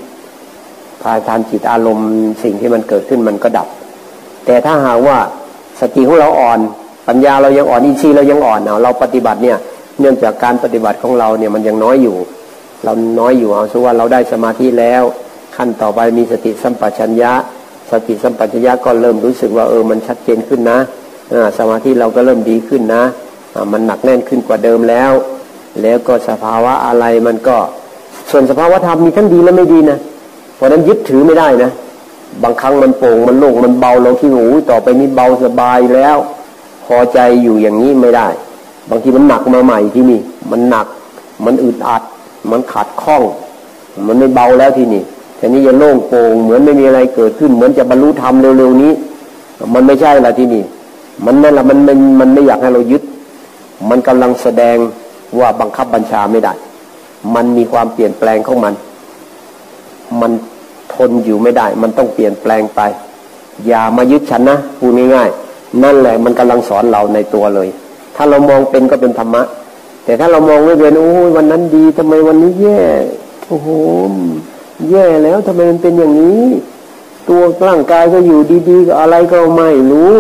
พาทานจิตอารมณ์สิ่งที่มันเกิดขึ้นมันก็ดับ แต่ถ้าหากว่าสติของเราอ่อน ปัญญาเรายังอ่อนอินทรีย์เรายังอ่อนเนาเราปฏิบัติเนี่ยเนื่องจากการปฏิบัติของเราเนี่ยมันยังน้อยอยู่ เราน้อยอยู่เอาสว่าเราได้สมาธิแล้ว ขั้นต่อไปมีสติสัมปชัญญะ สติสัมปชัญญะก็เริ่มรู้สึกว่าเออมันชัดเจนขึ้นนะสมาธิเราก็เริ่มดีขึ้นนะมันหนักแน่นขึ้นกว่าเดิมแล้ว แล้วก็สภาวะอะไรมันก็ส่วนสภาวะธรรมมีทั้งดีและไม่ดีนะ ราะนั้นยึดถือไม่ได้นะ บางครั้งมันโป่งมันโล่งมันเบาเราคิดว่าอ้ต่อไปนี้เบาสบายแล้ว พอใจอยู่อย่างนี้ไม่ได้ บางทีมันหนักมาใหม่ที่นี่ มันหนัก มันอึดอัด มันขัดข้อง มันไม่เบาแล้วที่นี่แต่นี้จะโล่งโปร่งเหมือนไม่มีอะไรเกิดขึ้น เหมือนจะบรรลุธรรมเร็วๆนี้ มันไม่ใช่ละที่นี่ มันนั่นละมันมันมันไม่อยากให้เรายึด มันกำลังแสดงว่าบังคับบัญชาไม่ได้ มันมีความเปลี่ยนแปลงของมัน มัน ทนอยู่ไม่ได้ มันต้องเปลี่ยนแปลงไป อย่ามายึดฉันนะพูดง่ายๆนั่นแหละมันกำลังสอนเราในตัวเลย ถ้าเรามองเป็นก็เป็นธรรมะ แต่ถ้าเรามองไม่เป็นโอ้ยวันนั้นดีทำไมวันนี้แย่โอ้โหแย่แล้วทำไมมันเป็นอย่างนี้ ตัวร่างกายก็อยู่ดีๆอะไรก็ไม่รู้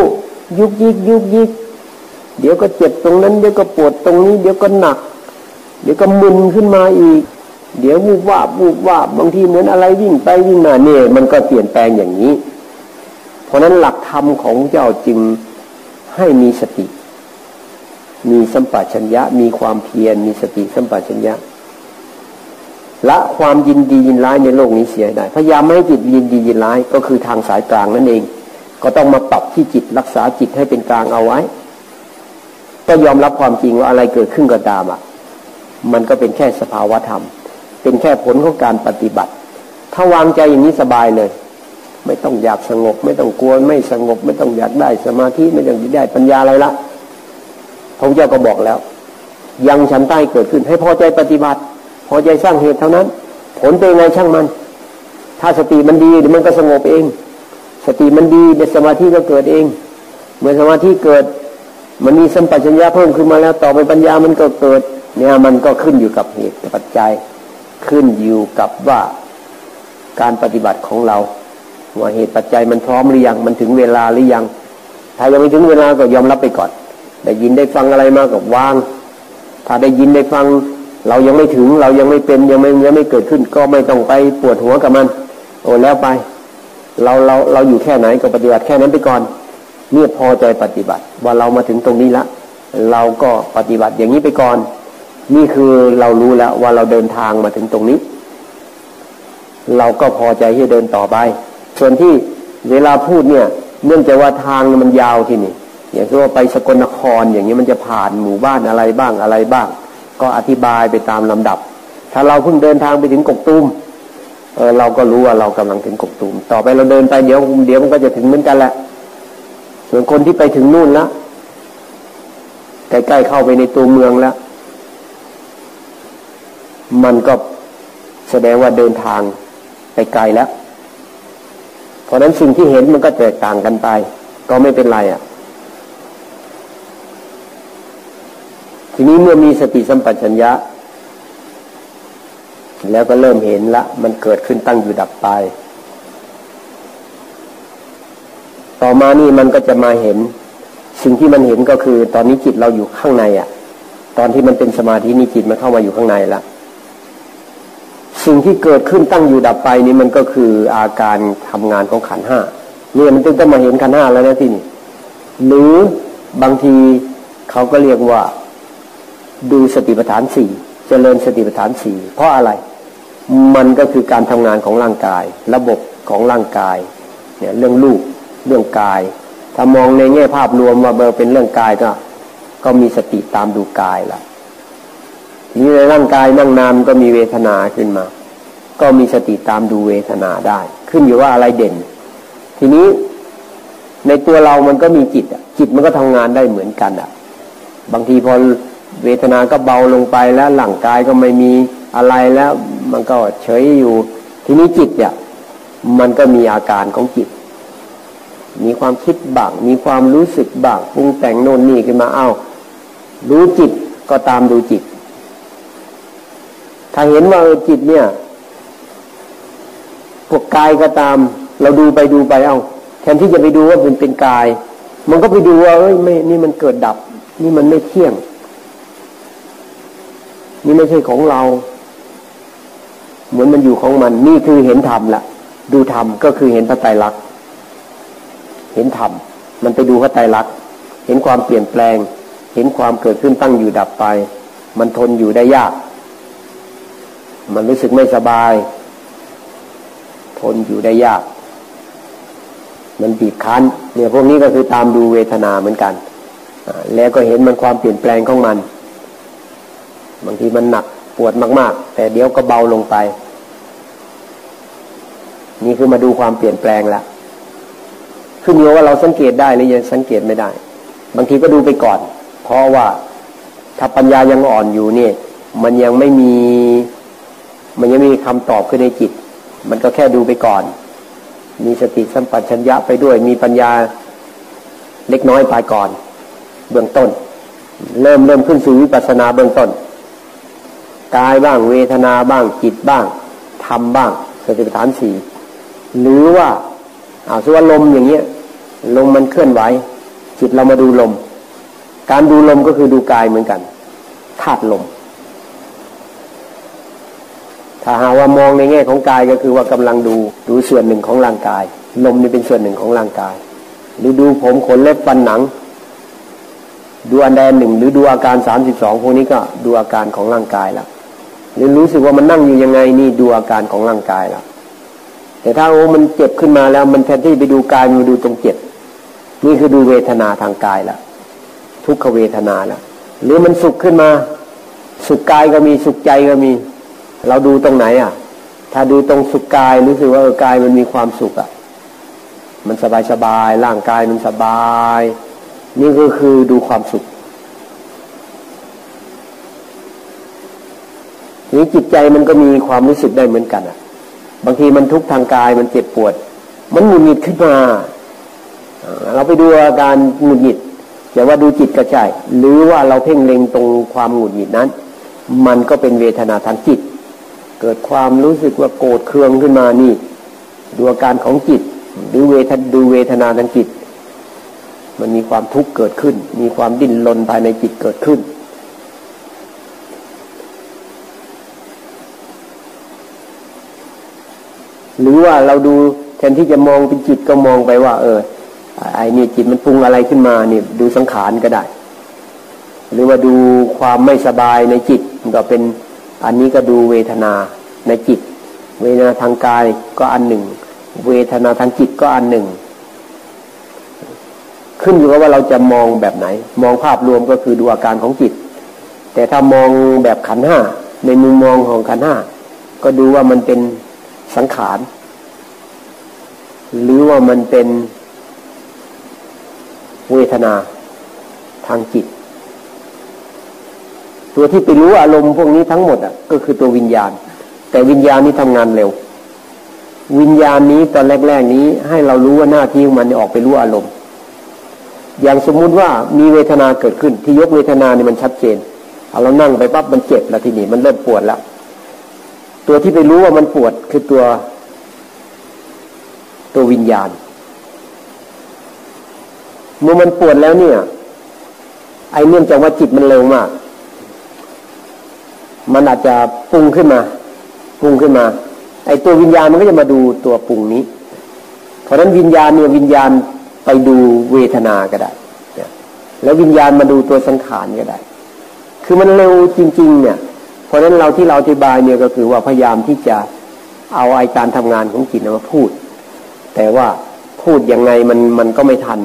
ยุกยิกยุกยิกเดี๋ยวก็เจ็บตรงนั้น เดี๋ยวก็ปวดตรงนี้ เดี๋ยวก็หนัก เดี๋ยวก็มึนขึ้นมาอีก เดี๋ยววูบวาบวูบวาบบางทีเหมือนอะไรวิ่งไปวิ่งมาเนี่ยมันก็เปลี่ยนแปลงอย่างนี้ เพราะนั้นหลักธรรมของเจ้าจึงให้มีสติ มีสัมปชัญญะ มีความเพียรมีสติสัมปชัญญะละความยินดียินร้ายในโลกนี้เสียได้พยายามไม่ให้จิตยินดียินร้ายก็คือทางสายกลางนั่นเอง ก็ต้องมาปรับที่จิตรักษาจิตให้เป็นกลางเอาไว้ ก็ยอมรับความจริงว่าอะไรเกิดขึ้นก็ตามอะ มันก็เป็นแค่สภาวะธรรม เป็นแค่ผลของการปฏิบัติ ถ้าวางใจอย่างนี้สบายเลย ไม่ต้องอยากสงบ ไม่ต้องกลัวไม่สงบ ไม่ต้องอยากได้สมาธิไม่ต้องอยากได้ปัญญาอะไรละพระเจ้าก็บอกแล้ว ยังฉันใต้เกิดขึ้น ให้พอใจปฏิบัติ พอใจสร้างเหตุเท่านั้น ผลเป็นไงช่างมัน ถ้าสติมันดีมันก็สงบเอง สติมันดีเดี๋ยวสมาธิก็เกิดเอง เมื่อสมาธิเกิด มันมีสัมปชัญญะเพิ่มขึ้นมาแล้ว ต่อไปปัญญามันก็เกิดเนี่ยมันก็ขึ้นอยู่กับเหตุปัจจัย ขึ้นอยู่กับว่าการปฏิบัติของเราว่าเหตุปัจจัยมันพร้อมหรือยังมันถึงเวลาหรือยัง ถ้ายังไม่ถึงเวลาก็ยอมรับไปก่อน ได้ยินได้ฟังอะไรมากับวาง ถ้าได้ยินได้ฟัง เรายังไม่ถึงเรายังไม่เป็นยังไม่ยังไม่เกิดขึ้น ก็ไม่ต้องไปปวดหัวกับมัน โอ้แล้วไป เราเราเราอยู่แค่ไหนก็ปฏิบัติแค่นั้นไปก่อนเนี่ยพอใจปฏิบัติ ว่าเรามาถึงตรงนี้ละเราก็ปฏิบัติอย่างนี้ไปก่อน นี่คือเรารู้แล้วว่าเราเดินทางมาถึงตรงนี้ เราก็พอใจที่เดินต่อไป ส่วนที่เวลาพูดเนี่ย เนื่องจากว่าทางมันยาวที่นี่ อย่างเช่นว่าไปสกลนครอย่างนี้มันจะผ่านหมู่บ้านอะไรบ้างอะไรบ้าง ก็อธิบายไปตามลำดับ ถ้าเราเพิ่งเดินทางไปถึงกกตูมเออเราก็รู้ว่าเรากำลังถึงกกตูม ต่อไปเราเดินไปเดี๋ยวเดี๋ยวมันก็จะถึงเหมือนกันแหละ ส่วนคนที่ไปถึงนู่นแล้วใกล้ๆเข้าไปในตัวเมืองแล้ว มันก็แสดงว่าเดินทางไปไกลแล้ว เพราะนั้นสิ่งที่เห็นมันก็แตกต่างกันไป ก็ไม่เป็นไรอะ่ะ ทีนี้เมื่อมีสติสัมปชัญญะ แล้วก็เริ่มเห็นละ มันเกิดขึ้นตั้งอยู่ดับไป ต่อมานี่มันก็จะมาเห็น สิ่งที่มันเห็นก็คือ ตอนนี้จิตเราอยู่ข้างในอะ่ะ ตอนที่มันเป็นสมาธินี่จิตมันเข้ามาอยู่ข้างในแล้ว สิ่งที่เกิดขึ้นตั้งอยู่ดับไปนี้มันก็คืออาการทำงานของขันห้าเนี่ยมันต้องมาเห็นขันห้าแล้วนะที่นี่หรือบางทีเขาก็เรียกว่าดูสติปัฏฐานสี่เจริญสติปัฏฐานสี่เพราะอะไร มันก็คือการทำงานของร่างกาย ระบบของร่างกายเนี่ยเรื่องลูกเรื่องกาย ถ้ามองในแง่ภาพรวมว่าเบอร์เป็นเรื่องกายก็ก็มีสติตามดูกายละที นี้ในร่างกายนั่งนานก็มีเวทนาขึ้นมา ก็มีสติตามดูเวทนาได้ ขึ้นอยู่ว่าอะไรเด่น ทีนี้ในตัวเรามันก็มีจิตจิตมันก็ทำงานได้เหมือนกันอะ บางทีพอเวทนาก็เบาลงไปแล้วหลังกายก็ไม่มีอะไรแล้ว มันก็เฉยอยู่ ทีนี้จิตเนี่ย มันก็มีอาการของจิต มีความคิดบ้างมีความรู้สึกบ้างปรุงแต่งโน่นนี่ขึ้นมาเอา้ารู้จิตก็ตามดูจิต ถ้าเห็นว่าจิตเนี่ยพวกกายก็ตาม เราดูไปดูไปเอา้าแทนที่จะไปดูว่าเป็นเป็นกาย มันก็ไปดูว่าเอ้ยไม่นี่มันเกิดดับ นี่มันไม่เที่ยง นี่ไม่ใช่ของเรา เหมือนมันอยู่ของมัน นี่คือเห็นธรรมละดูธรรมก็คือเห็นพระไตรลักษณ์เห็นธรรมมันไปดูพระไตรลักษณ์เห็นความเปลี่ยนแปลง เห็นความเกิดขึ้นตั้งอยู่ดับไป มันทนอยู่ได้ยาก มันรู้สึกไม่สบาย ทนอยู่ได้ยาก มันบีบคั้นเนี่ยพวกนี้ก็คือตามดูเวทนาเหมือนกันแล้วก็เห็นมันความเปลี่ยนแปลงของมัน บางทีมันหนักปวดมาก ๆ แต่เดี๋ยวก็เบาลงไป นี่คือมาดูความเปลี่ยนแปลงละขึ้นอยู่ว่าเราสังเกตได้หรือยังสังเกตไม่ได้ บางทีก็ดูไปก่อน เพราะว่าถ้าปัญญายังอ่อนอยู่เนี่ย มันยังไม่มี มันยังไม่มีคำตอบขึ้นในจิต มันก็แค่ดูไปก่อน มีสติสัมปชัญญะไปด้วย มีปัญญาเล็กน้อยไปก่อน เบื้องต้น เริ่มเริ่มขึ้นสู่วิปัสสนาเบื้องต้นกายบ้างเวทนาบ้างจิตบ้างธรรมบ้างสติปัฏฐานสี่หรือว่าอาสว่าลมอย่างเงี้ยลมมันเคลื่อนไหว จิตเรามาดูลม การดูลมก็คือดูกายเหมือนกันธาตุลม ถ้าหาว่ามองในแง่ของกายก็คือว่ากำลังดูดูส่วนหนึ่งของร่างกาย ลมนี่เป็นส่วนหนึ่งของร่างกาย หรือดูผมขนเล็บฟันหนัง ดูอันใดหนึ่ง หรือดูอาการสามสิบสองพวกนี้ก็ดูอาการของร่างกายแล้วหรือรู้สึกว่ามันนั่งอยู่ยังไงนี่ดูอาการของร่างกายแล้วแต่ถ้าโอ้มันเจ็บขึ้นมาแล้ว มันแทนที่ไปดูกายมันดูตรงเจ็บ นี่คือดูเวทนาทางกายละทุกขเวทนาละหรือมันสุขขึ้นมา สุขกายก็มีสุขใจก็มี เราดูตรงไหนอะ ถ้าดูตรงสุขกายรู้สึกว่าเออกายมันมีความสุขอะ มันสบายสบายร่างกายมันสบาย นี่ก็คือดูความสุขนี้จิตใจมันก็มีความรู้สึกได้เหมือนกันอะ บางทีมันทุกข์ทางกายมันเจ็บปวด มันหงุดหงิดขึ้นมาเราไปดูอาการหงุดหงิดอย่าว่าดูจิตก็ใช่หรือว่าเราเพ่งเล็งตรงความหงุดหงิดนั้น มันก็เป็นเวทนาทางจิต เกิดความรู้สึกว่าโกรธเคืองขึ้นมานี่ ดูอาการของจิตหรือเวทดูเวทนาทางจิต มันมีความทุกข์เกิดขึ้น มีความดิ้นรนภายในจิตเกิดขึ้น หรือว่าเราดูแทนที่จะมองเป็นจิตก็มองไปว่า เออไอ้นี่จิตมันปรุงอะไรขึ้นมาเนี่ยดูสังขารก็ได้ หรือว่าดูความไม่สบายในจิตก็เป็น อันนี้ก็ดูเวทนาในจิต เวทนาทางกายก็อันหนึ่ง เวทนาทางจิตก็อันหนึ่ง ขึ้นอยู่กับว่าเราจะมองแบบไหน มองภาพรวมก็คือดูอาการของจิต แต่ถ้ามองแบบขันห้าในมุมมองของขันห้าก็ดูว่ามันเป็นสังขาร หรือว่ามันเป็นเวทนาทางจิต ตัวที่ไปรู้อารมณ์พวกนี้ทั้งหมดอะก็คือตัววิญญาณ แต่วิญญาณนี้ทำงานเร็ว วิญญาณนี้ตอนแรก ๆ นี้ให้เรารู้ว่าหน้าที่มันออกไปรู้อารมณ์ อย่างสมมุติว่ามีเวทนาเกิดขึ้นที่ยกเวทนาเนี่ยมันชัดเจนเอาเรานั่งไปปั๊บมันเจ็บแล้วทีนี้มันเริ่มปวดแล้วตัวที่ไปรู้ว่ามันปวดคือตัว ตัววิญญาณ เมื่อมันปวดแล้วเนี่ย ไอ้เนื่องจากว่าจิตมันเร็วมาก มันอาจจะปรุงขึ้นมาปรุงขึ้นมา ไอ้ตัววิญญาณมันก็จะมาดูตัวปรุงนี้ เพราะฉะนั้นวิญญาณเนี่ยวิญญาณไปดูเวทนาก็ได้แล้ววิญญาณมาดูตัวสังขารก็ได้ คือมันเร็วจริง ๆ เนี่ย เพราะฉะนั้นเราที่เราอธิบายเนี่ยก็คือว่าพยายามที่จะเอาไอการทำงานของจิตมาพูด แต่ว่าพูดยังไงมันมันก็ไม่ทัน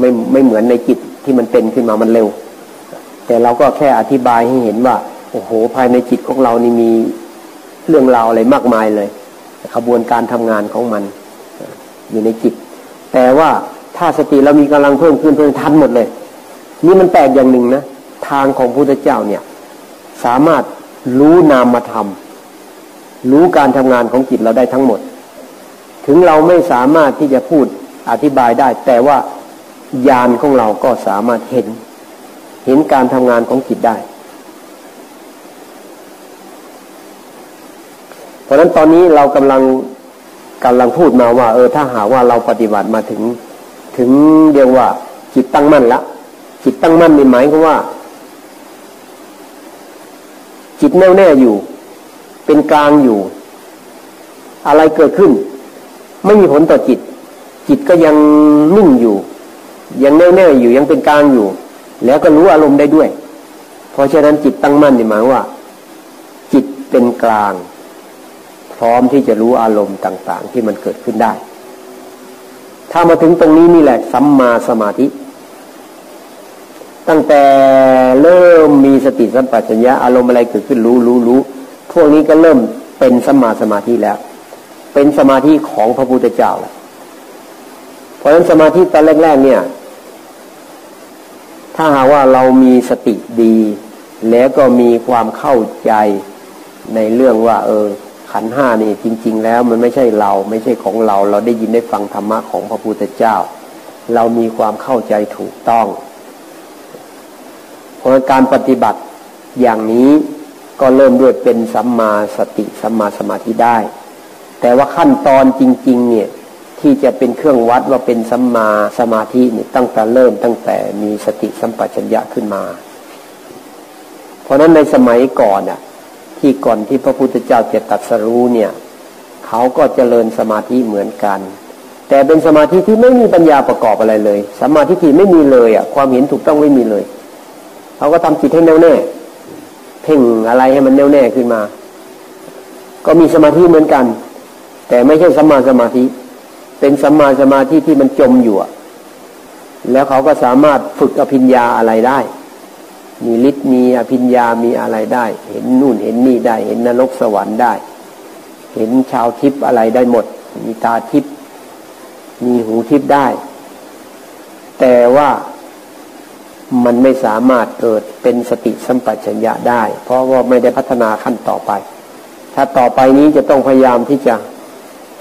ไม่ไม่เหมือนในจิตที่มันเป็นขึ้นมามันเร็ว แต่เราก็แค่อธิบายให้เห็นว่า โอ้โห ภายในจิตของเรานี่มีเรื่องราวอะไรมากมายเลยขบวนการทำงานของมัน อยู่ในจิต แต่ว่าถ้าสติเรามีกำลังเพิ่มขึ้นเพิ่มทันหมดเลย นี่มันแปลกอย่างหนึ่งนะทางของพุทธเจ้าเนี่ย สามารถรู้นามธรรมรู้การทำงานของจิตเราได้ทั้งหมด ถึงเราไม่สามารถที่จะพูดอธิบายได้ แต่ว่าญาณของเราก็สามารถเห็น เห็นการทำงานของจิตได้ เพ ราะฉะนั้นตอนนี้เรากำลังกำลังพูดมาว่า เออถ้าหาว่าเราปฏิบัติมาถึง ถึงเรียกว่า จิตตั้งมั่นละจิตตั้งมั่นนี่หมายก็ว่า จิตแน่วแน่อยู่ เป็นกลางอยู่ อะไรเกิดขึ้น ไม่มีผลต่อจิต จิตก็ยังนิ่งอยู่ ยังแน่วแน่อยู่ยังเป็นกลางอยู่ แล้วก็รู้อารมณ์ได้ด้วย เพราะฉะนั้นจิตตั้งมั่นนี่หมายว่า จิตเป็นกลาง พร้อมที่จะรู้อารมณ์ต่าง ๆ ที่มันเกิดขึ้นได้ ถ้ามาถึงตรงนี้นี่แหละสัมมาสมาธิ ตั้งแต่เริ่มมีสติสัมปชัญญะอารมณ์อะไรเกิดขึ้นรู้รู้รู้พวกนี้ก็เริ่มเป็นสัมมาสมาธิแล้ว เป็นสมาธิของพระพุทธเจ้าแล้วเพราะฉะนั้นสมาธิตอนแรก ๆ เนี่ย ถ้าหาว่าเรามีสติดี แล้วก็มีความเข้าใจในเรื่องว่า เออ ขันห้านี่จริง ๆ แล้วมันไม่ใช่เราไม่ใช่ของเรา เราได้ยินได้ฟังธรรมะของพระพุทธเจ้า เรามีความเข้าใจถูกต้องเพราะการปฏิบัติอย่างนี้ก็เริ่มด้วยเป็นสัมมาสติสัมมาสมาธิได้ แต่ว่าขั้นตอนจริง ๆ เนี่ยที่จะเป็นเครื่องวัดว่าเป็นสัมมาสมาธินี่ตั้งแต่เริ่มตั้งแต่มีสติสัมปชัญญะขึ้นมา เพราะนั้นในสมัยก่อนอะ ที่ก่อนที่พระพุทธเจ้าจะตัดสรู้เนี่ย เขาก็เจริญสมาธิเหมือนกัน แต่เป็นสมาธิที่ไม่มีปัญญาประกอบอะไรเลยสมาธิที่ไม่มีเลยอะความเห็นถูกต้องไม่มีเลย เขาก็ทำจิตให้แน่วแน่เพ่งอะไรให้มันแน่วแน่ขึ้นมา ก็มีสมาธิเหมือนกัน แต่ไม่ใช่สัมมาสมาธิ เป็นสัมมาสมาธิที่มันจมอยู่แล้วเขาก็สามารถฝึกอภิญญาอะไรได้ มีฤทธิ์มีอภิญญามีอะไรได้ เห็นนู่นเห็นนี่ได้ เห็นนรกสวรรค์ได้ เห็นชาวทิพย์อะไรได้หมด มีตาทิพย์มีหูทิพย์ได้ แต่ว่ามันไม่สามารถเกิดเป็นสติสัมปชัญญะได้ เพราะว่าไม่ได้พัฒนาขั้นต่อไป ถ้าต่อไปนี้จะต้องพยายามที่จะ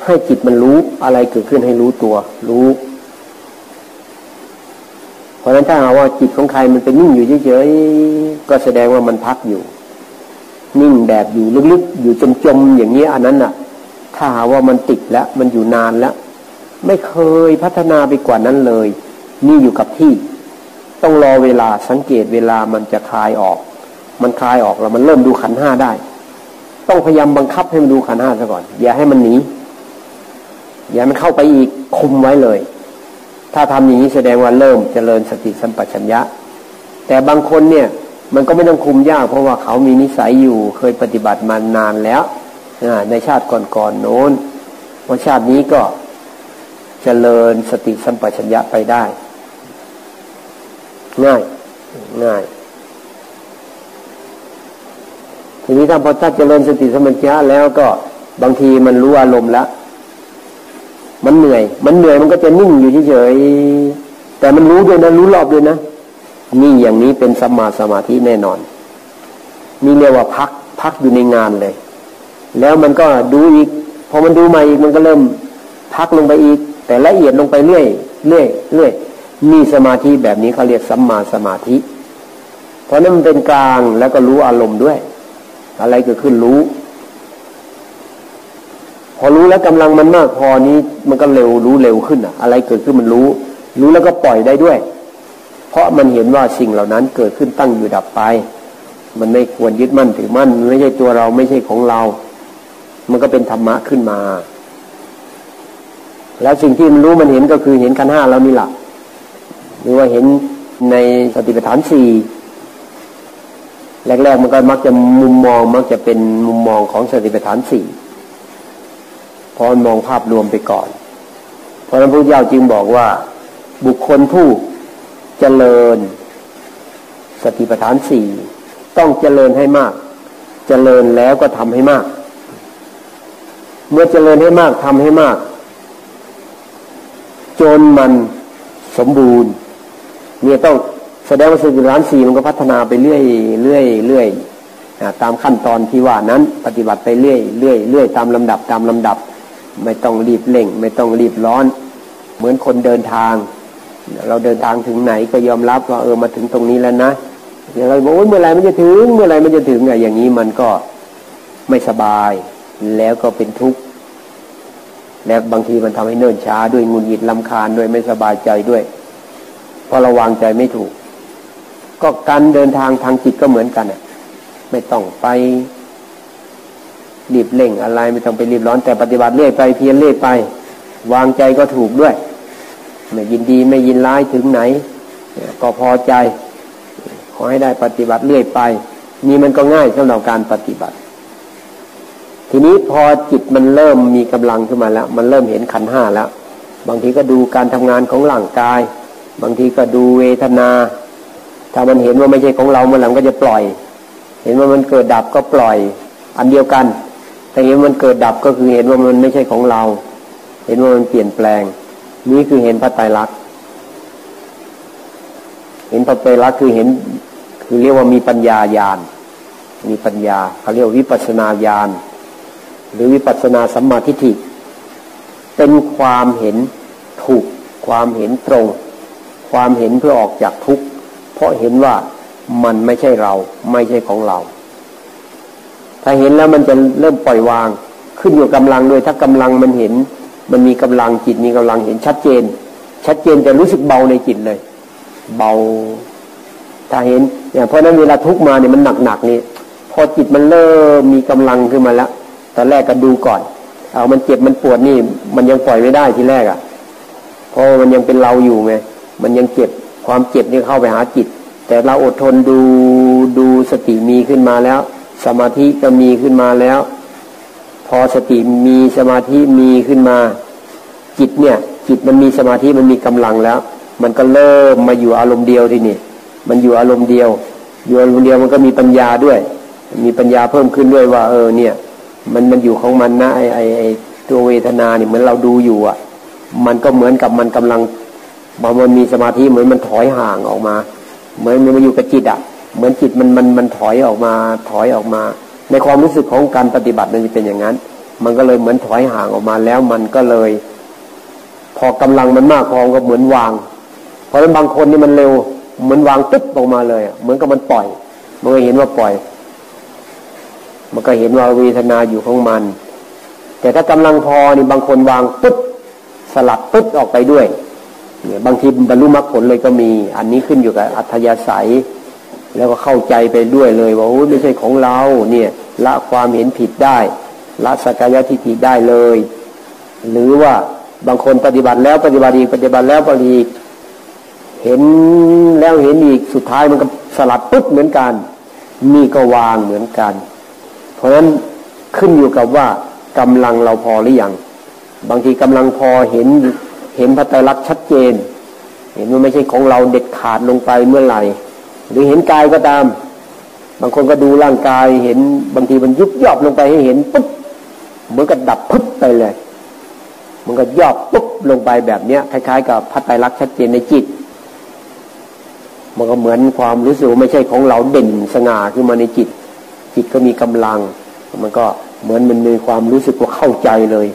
ให้จิตมันรู้อะไรเกิดขึ้นให้รู้ตัว รู้ เพราะฉะนั้นถ้าหาว่าจิตของใครมันเป็นนิ่งอยู่เฉยๆก็แสดงว่ามันพักอยู่ นิ่งแบบอยู่ลึกๆอยู่จมๆอย่างนี้อันนั้นน่ะ ถ้าหาว่ามันติดแล้วมันอยู่นานแล้วไม่เคยพัฒนาไปกว่านั้นเลย นี่อยู่กับที่ ต้องรอเวลาสังเกตเวลามันจะคลายออก มันคลายออกแล้วมันเริ่มดูขันห้าได้ ต้องพยายามบังคับให้มันดูขันห้าซะก่อน อย่าให้มันหนีอย่ามันเข้าไปอีกคุมไว้เลย ถ้าทำอย่างนี้แสดงว่าเริ่มเจริญสติสัมปชัญญะ แต่บางคนเนี่ยมันก็ไม่ต้องคุมยาก เพราะว่าเขามีนิสัยอยู่เคยปฏิบัติมานานแล้วในชาติก่อนๆโน้นว่าชาตินี้ก็เจริญสติสัมปชัญญะไปได้ ง่ายง่ายทีนี้ถ้าพอถ้าเจริญสติสัมปชัญญะแล้วก็บางทีมันรู้อารมณ์แล้ว มันเหนื่อย มันเหนื่อยมันก็จะนิ่งอยู่เฉยๆแต่มันรู้ด้วยนะรู้รอบด้วยนะนี่อย่างนี้เป็นสมาสมาธิแน่นอนมีเรียกว่าพักพักอยู่ในงานเลย แล้วมันก็ดูอีกพอมันดูมาอีกมันก็เริ่มพักลงไปอีก แต่ละเอียดลงไปเรื่อยเรื่อยเรื่อยมีสมาธิแบบนี้เขาเรียกสัมมาสมาธิ เพราะนั้นมันเป็นกลางแล้วก็รู้อารมณ์ด้วย อะไรเกิดขึ้นรู้ พอรู้แล้วกำลังมันมากพอนี้มันก็เร็วรู้เร็วขึ้นอะอะไรเกิดขึ้นมันรู้ รู้แล้วก็ปล่อยได้ด้วย เพราะมันเห็นว่าสิ่งเหล่านั้นเกิดขึ้นตั้งอยู่ดับไป มันไม่ควรยึดมั่นถือมั่นไม่ใช่ตัวเราไม่ใช่ของเรา มันก็เป็นธรรมะขึ้นมา แล้วสิ่งที่มันรู้มันเห็นก็คือเห็นขันห้าแล้วนี่แหละหรือว่าเห็นในสติปัฏฐานสี่แรกๆมันก็มักจะมุมมองมักจะเป็นมุมมองของสติปัฏฐานสี่ พอมองภาพรวมไปก่อน เพราะนั้นพระเจ้าจึงบอกว่า บุคคลผู้เจริญ สติปัฏฐานสี่ต้องเจริญให้มาก เจริญแล้วก็ทำให้มาก เมื่อเจริญให้มากทำให้มาก จนมันสมบูรณ์เนี่ยต้องแสดงว่าสติปัฏฐานสี่มันก็พัฒนาไปเรื่อยเรื่อยเรื่อยตามขั้นตอนที่ว่านั้นปฏิบัติไปเรื่อยเรื่อยเรื่อยตามลำดับตามลำดับ ไม่ต้องรีบเร่ง ไม่ต้องรีบร้อน เหมือนคนเดินทาง เราเดินทางถึงไหนก็ยอมรับว่าเออมาถึงตรงนี้แล้วนะอย่างเราบอกว่าเมื่อไรมันจะถึง เมื่อไรมันจะถึงอะอย่างนี้มันก็ไม่สบาย แล้วก็เป็นทุกข์และบางทีมันทำให้เนิ่นช้าด้วยงุนหงิดลำคาญด้วยไม่สบายใจด้วยเพราะเราวางใจไม่ถูก ก็การเดินทางทางจิตก็เหมือนกันอะ ไม่ต้องไป รีบเร่งอะไรไม่ต้องไปรีบร้อนแต่ปฏิบัติเรื่อยไปเพียรเรื่อยไป วางใจก็ถูกด้วย ไม่ยินดีไม่ยินร้ายถึงไหน ก็พอใจ ขอให้ได้ปฏิบัติเรื่อยไป นี่มันก็ง่ายสำหรับการปฏิบัติ ทีนี้พอจิตมันเริ่มมีกำลังขึ้นมาแล้ว มันเริ่มเห็นขันห้าแล้ว บางทีก็ดูการทำงานของร่างกาย บางทีก็ดูเวทนา ถ้ามันเห็นว่าไม่ใช่ของเราเมื่อหลังก็จะปล่อย เห็นว่ามันเกิดดับก็ปล่อย อันเดียวกัน แต่เห็นมันเกิดดับก็คือเห็นว่ามันไม่ใช่ของเรา เห็นว่ามันเปลี่ยนแปลง นี่คือเห็นพระไตรลักษณ์เห็นพระไตรลักษณ์คือเห็น คือเรียกว่ามีปัญญาญาณมีปัญญาเขาเรียกวิปัสนาญาณหรือวิปัสนาสัมมาทิฏฐิเป็นความเห็นถูก ความเห็นตรง ความเห็นเพื่อออกจากทุกข์เพราะเห็นว่ามันไม่ใช่เราไม่ใช่ของเรา ถ้าเห็นแล้วมันจะเริ่มปล่อยวาง ขึ้นอยู่กำลังด้วยถ้ากำลังมันเห็น มันมีกำลังจิตมีกำลังเห็นชัดเจน ชัดเจนจะรู้สึกเบาในจิตเลย เบา ถ้าเห็นอย่างเพราะนั้นเวลาทุกมาเนี่ยมันหนักหนักนี่พอจิตมันเริ่มมีกำลังขึ้นมาแล้วตอนแรกก็ดูก่อน เอามันเจ็บมันปวดนี่ มันยังปล่อยไม่ได้ทีแรกอะ่ะเพราะมันยังเป็นเราอยู่ไงมันยังเจ็บความเจ็บนี่เข้าไปหาจิต แต่เราอดทนดูดูสติมีขึ้นมาแล้ว สมาธิก็มีขึ้นมาแล้ว พอสติมีสมาธิมีขึ้นมา จิตเนี่ย จิตมันมีสมาธิมันมีกำลังแล้ว มันก็เริ่มมาอยู่อารมณ์เดียวทีนี่ มันอยู่อารมณ์เดียว อยู่อารมณ์เดียวมันก็มีปัญญาด้วย มีปัญญาเพิ่มขึ้นด้วยว่า เออเนี่ย มันมันอยู่ของมันนะไอไอไอตัวเวทนาเนี่ยเหมือนเราดูอยู่อะ มันก็เหมือนกับมันกำลังบางมันมีสมาธิเหมือนมันถอยห่างออกมา เหมือนมันมาอยู่กับจิตอะ เหมือนจิตมันมันมันถอยออกมาถอยออกมา ในความรู้สึกของการปฏิบัติมันจะเป็นอย่างนั้น มันก็เลยเหมือนถอยห่างออกมาแล้วมันก็เลย พอกำลังมันมากพอก็เหมือนวาง เพราะฉะนั้นบางคนนี่มันเร็วเหมือนวางตึ๊บออกมาเลยเหมือนกับมันปล่อยมันก็เห็นว่าปล่อย มันก็เห็นว่าเวทนาอยู่ของมัน แต่ถ้ากำลังพอนี่บางคนวางปึ๊บสลัดปึ๊บออกไปด้วยเนี่ยบางทีบรรลุมรรคผลเลยก็มี อันนี้ขึ้นอยู่กับอัธยาศัย แล้วก็เข้าใจไปด้วยเลยว่าโอ้ไม่ใช่ของเราเนี่ยละความเห็นผิดได้ ละสกายทิฏฐิได้เลย หรือว่าบางคนปฏิบัติแล้วปฏิบัติอีกปฏิบัติแล้วปฏิบัติอีกเห็นแล้วเห็นอีกสุดท้ายมันก็สลัดปุ๊บเหมือนกันนี่ก็วางเหมือนกัน เพราะฉะนั้นขึ้นอยู่กับว่ากำลังเราพอหรือยังบางทีกำลังพอเห็นเห็นพระไตรลักษณ์ชัดเจน เห็นว่าไม่ใช่ของเราเด็ดขาดลงไปเมื่อไหร่ หรือเห็นกายก็ตาม บางคนก็ดูร่างกายเห็นบางทีมันยุบยอบลงไปให้เห็นปุ๊บเหมือนกับดับปุ๊บไปเลย มันก็ยอบปุ๊บลงไปแบบเนี้ยคล้ายๆ กับพระไตรลักษณ์ชัดเจนในจิต มันก็เหมือนความรู้สึกไม่ใช่ของเราเด่นสง่าขึ้นมาในจิต จิตก็มีกำลัง มันก็เหมือนมันมีความรู้สึกว่าเข้าใจเลย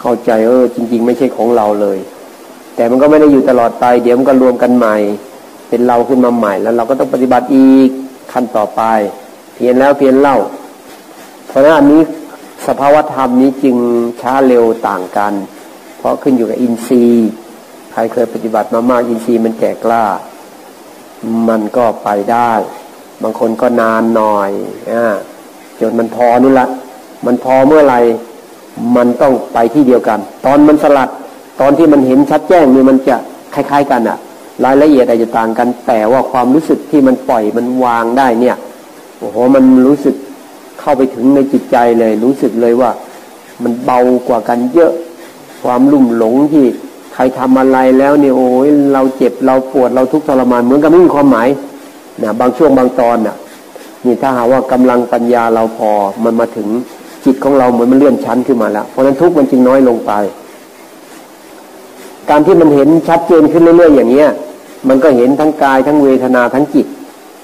เข้าใจเออจริง ๆ ไม่ใช่ของเราเลย แต่มันก็ไม่ได้อยู่ตลอดไปเดี๋ยวมันก็รวมกันใหม่ เป็นเราขึ้นมาใหม่ แล้วเราก็ต้องปฏิบัติอีกขั้นต่อไป เพียนแล้วเพียนเล่า เพราะฉะนั้นอันนี้สภาวธรรมนี้จึงช้าเร็วต่างกัน เพราะขึ้นอยู่กับอินทรีย์ใครเคยปฏิบัติมามากอินทรีย์มันแก่กล้า มันก็ไปได้ บางคนก็นานหน่อยอจนมันพอนู่นละมันพอเมื่อไหร่มันต้องไปที่เดียวกัน ตอนมันสลัด ตอนที่มันเห็นชัดแจ้งนี่มันจะคล้าย ๆ กันอะ รายละเอียดอาจจะต่างกัน แต่ว่าความรู้สึกที่มันปล่อยมันวางได้เนี่ยโอ้โหมันรู้สึกเข้าไปถึงในจิตใจเลย รู้สึกเลยว่า มันเบากว่ากันเยอะ ความลุ่มหลงที่ใครทำอะไรแล้วเนี่ยโอ้ยเราเจ็บเราปวดเราทุกข์ทรมานเหมือนกับไม่มีความหมายนะบางช่วงบางตอนน่ะนี่ถ้าหาว่ากำลังปัญญาเราพอมันมาถึงจิตของเราเหมือนมันเลื่อนชั้นขึ้นมาแล้ว เพราะนั้นทุกข์มันจึงน้อยลงไป การที่มันเห็นชัดเจนขึ้นเรื่อยๆอย่างเนี้ย มันก็เห็นทั้งกายทั้งเวทนาทั้งจิต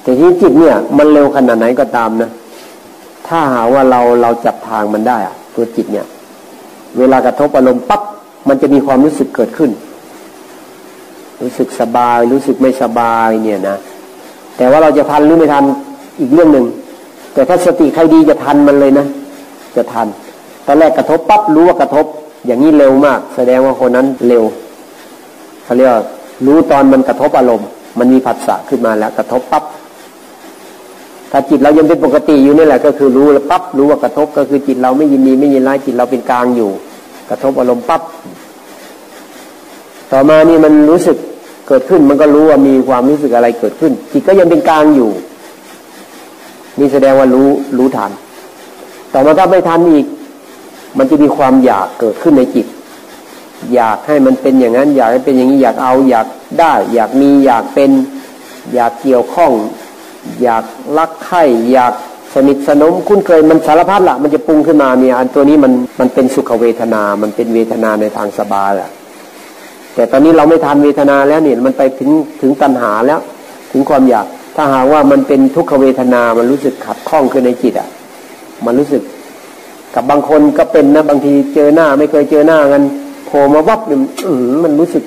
แต่ที่จิตเนี่ย มันเร็วขนาดไหนก็ตามนะ ถ้าหาว่าเราเราจับทางมันได้อะตัวจิตเนี่ย เวลากระทบอารมณ์ปั๊บมันจะมีความรู้สึกเกิดขึ้น รู้สึกสบาย รู้สึกไม่สบายเนี่ยนะแต่ว่าเราจะทันหรือไม่ทันอีกเรื่องหนึ่งแต่ถ้าสติใครดีจะทันมันเลยนะจะทันตอนแรกกระทบปั๊บรู้ว่ากระทบ อย่างนี้เร็วมาก แสดงว่าคนนั้นเร็วเขาเรียก รู้ตอนมันกระทบอารมณ์ มันมีผัสสะขึ้นมาแล้วกระทบปั๊บถ้าจิตเรายังเป็นปกติอยู่นี่แหละก็คือรู้แล้วปั๊บรู้ว่ากระทบก็คือจิตเราไม่ยินดีไม่ยินร้ายจิตเราเป็นกลางอยู่ กระทบอารมณ์ปั๊บต่อมานี่มันรู้สึกเกิดขึ้นมันก็รู้ว่ามีความรู้สึกอะไรเกิดขึ้น จิตก็ยังเป็นกลางอยู่นี่แสดงว่ารู้รู้ทันแต่มาถ้าไม่ทันอีก มันจะมีความอยากเกิดขึ้นในจิต อยากให้มันเป็นอย่างนั้น อยากให้เป็นอย่างนี้อยากเอาอยากได้ อยากมีอยากเป็น อยากเกี่ยวข้อง อยากรักใคร่อยากสนิทสนมคุ้นเคยมันสารพัดละมันจะปรุงขึ้นมาเนี่ยอันตัวนี้มันมันเป็นสุขเวทนา มันเป็นเวทนาในทางสบายแหละแต่ตอนนี้เราไม่ทันเวทนาแล้วเนี่ยมันไปถึงถึงตัณหาแล้ว ถึงความอยาก ถ้าหากว่ามันเป็นทุกขเวทนา มันรู้สึกขัดข้องขึ้นในจิตอะ มันรู้สึกกับบางคนก็เป็นนะบางทีเจอหน้า ไม่เคยเจอหน้ากัน โผล่มาวับเนี่ยมันรู้สึก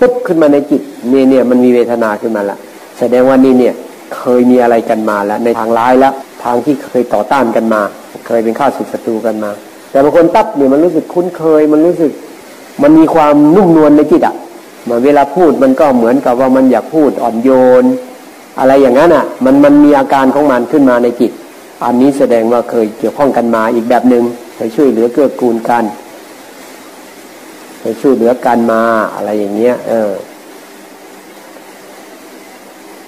ปุ๊บขึ้นมาในจิตเนี่ยเนี่ยมันมีเวทนาขึ้นมาละแสดงว่านี่เนี่ยเคยมีอะไรกันมาแล้วในทางร้ายแล้วทางที่เคยต่อต้านกันมา เคยเป็นข้าศึกศัตรูกันมา แต่บางคนตับเนี่ยมันรู้สึกคุ้นเคย มันรู้สึก มันมีความนุ่มนวลในจิตอะมันเวลาพูดมันก็เหมือนกับว่ามันอยากพูดอ่อนโยน อะไรอย่างนั้นอะ มันมันมีอาการของมันขึ้นมาในจิต อันนี้แสดงว่าเคยเกี่ยวข้องกันมาอีกแบบหนึง่งเคยช่วยเหลือเกื้อกูลกัน เคยช่วยเหลือกันมาอะไรอย่างเงี้ย เออ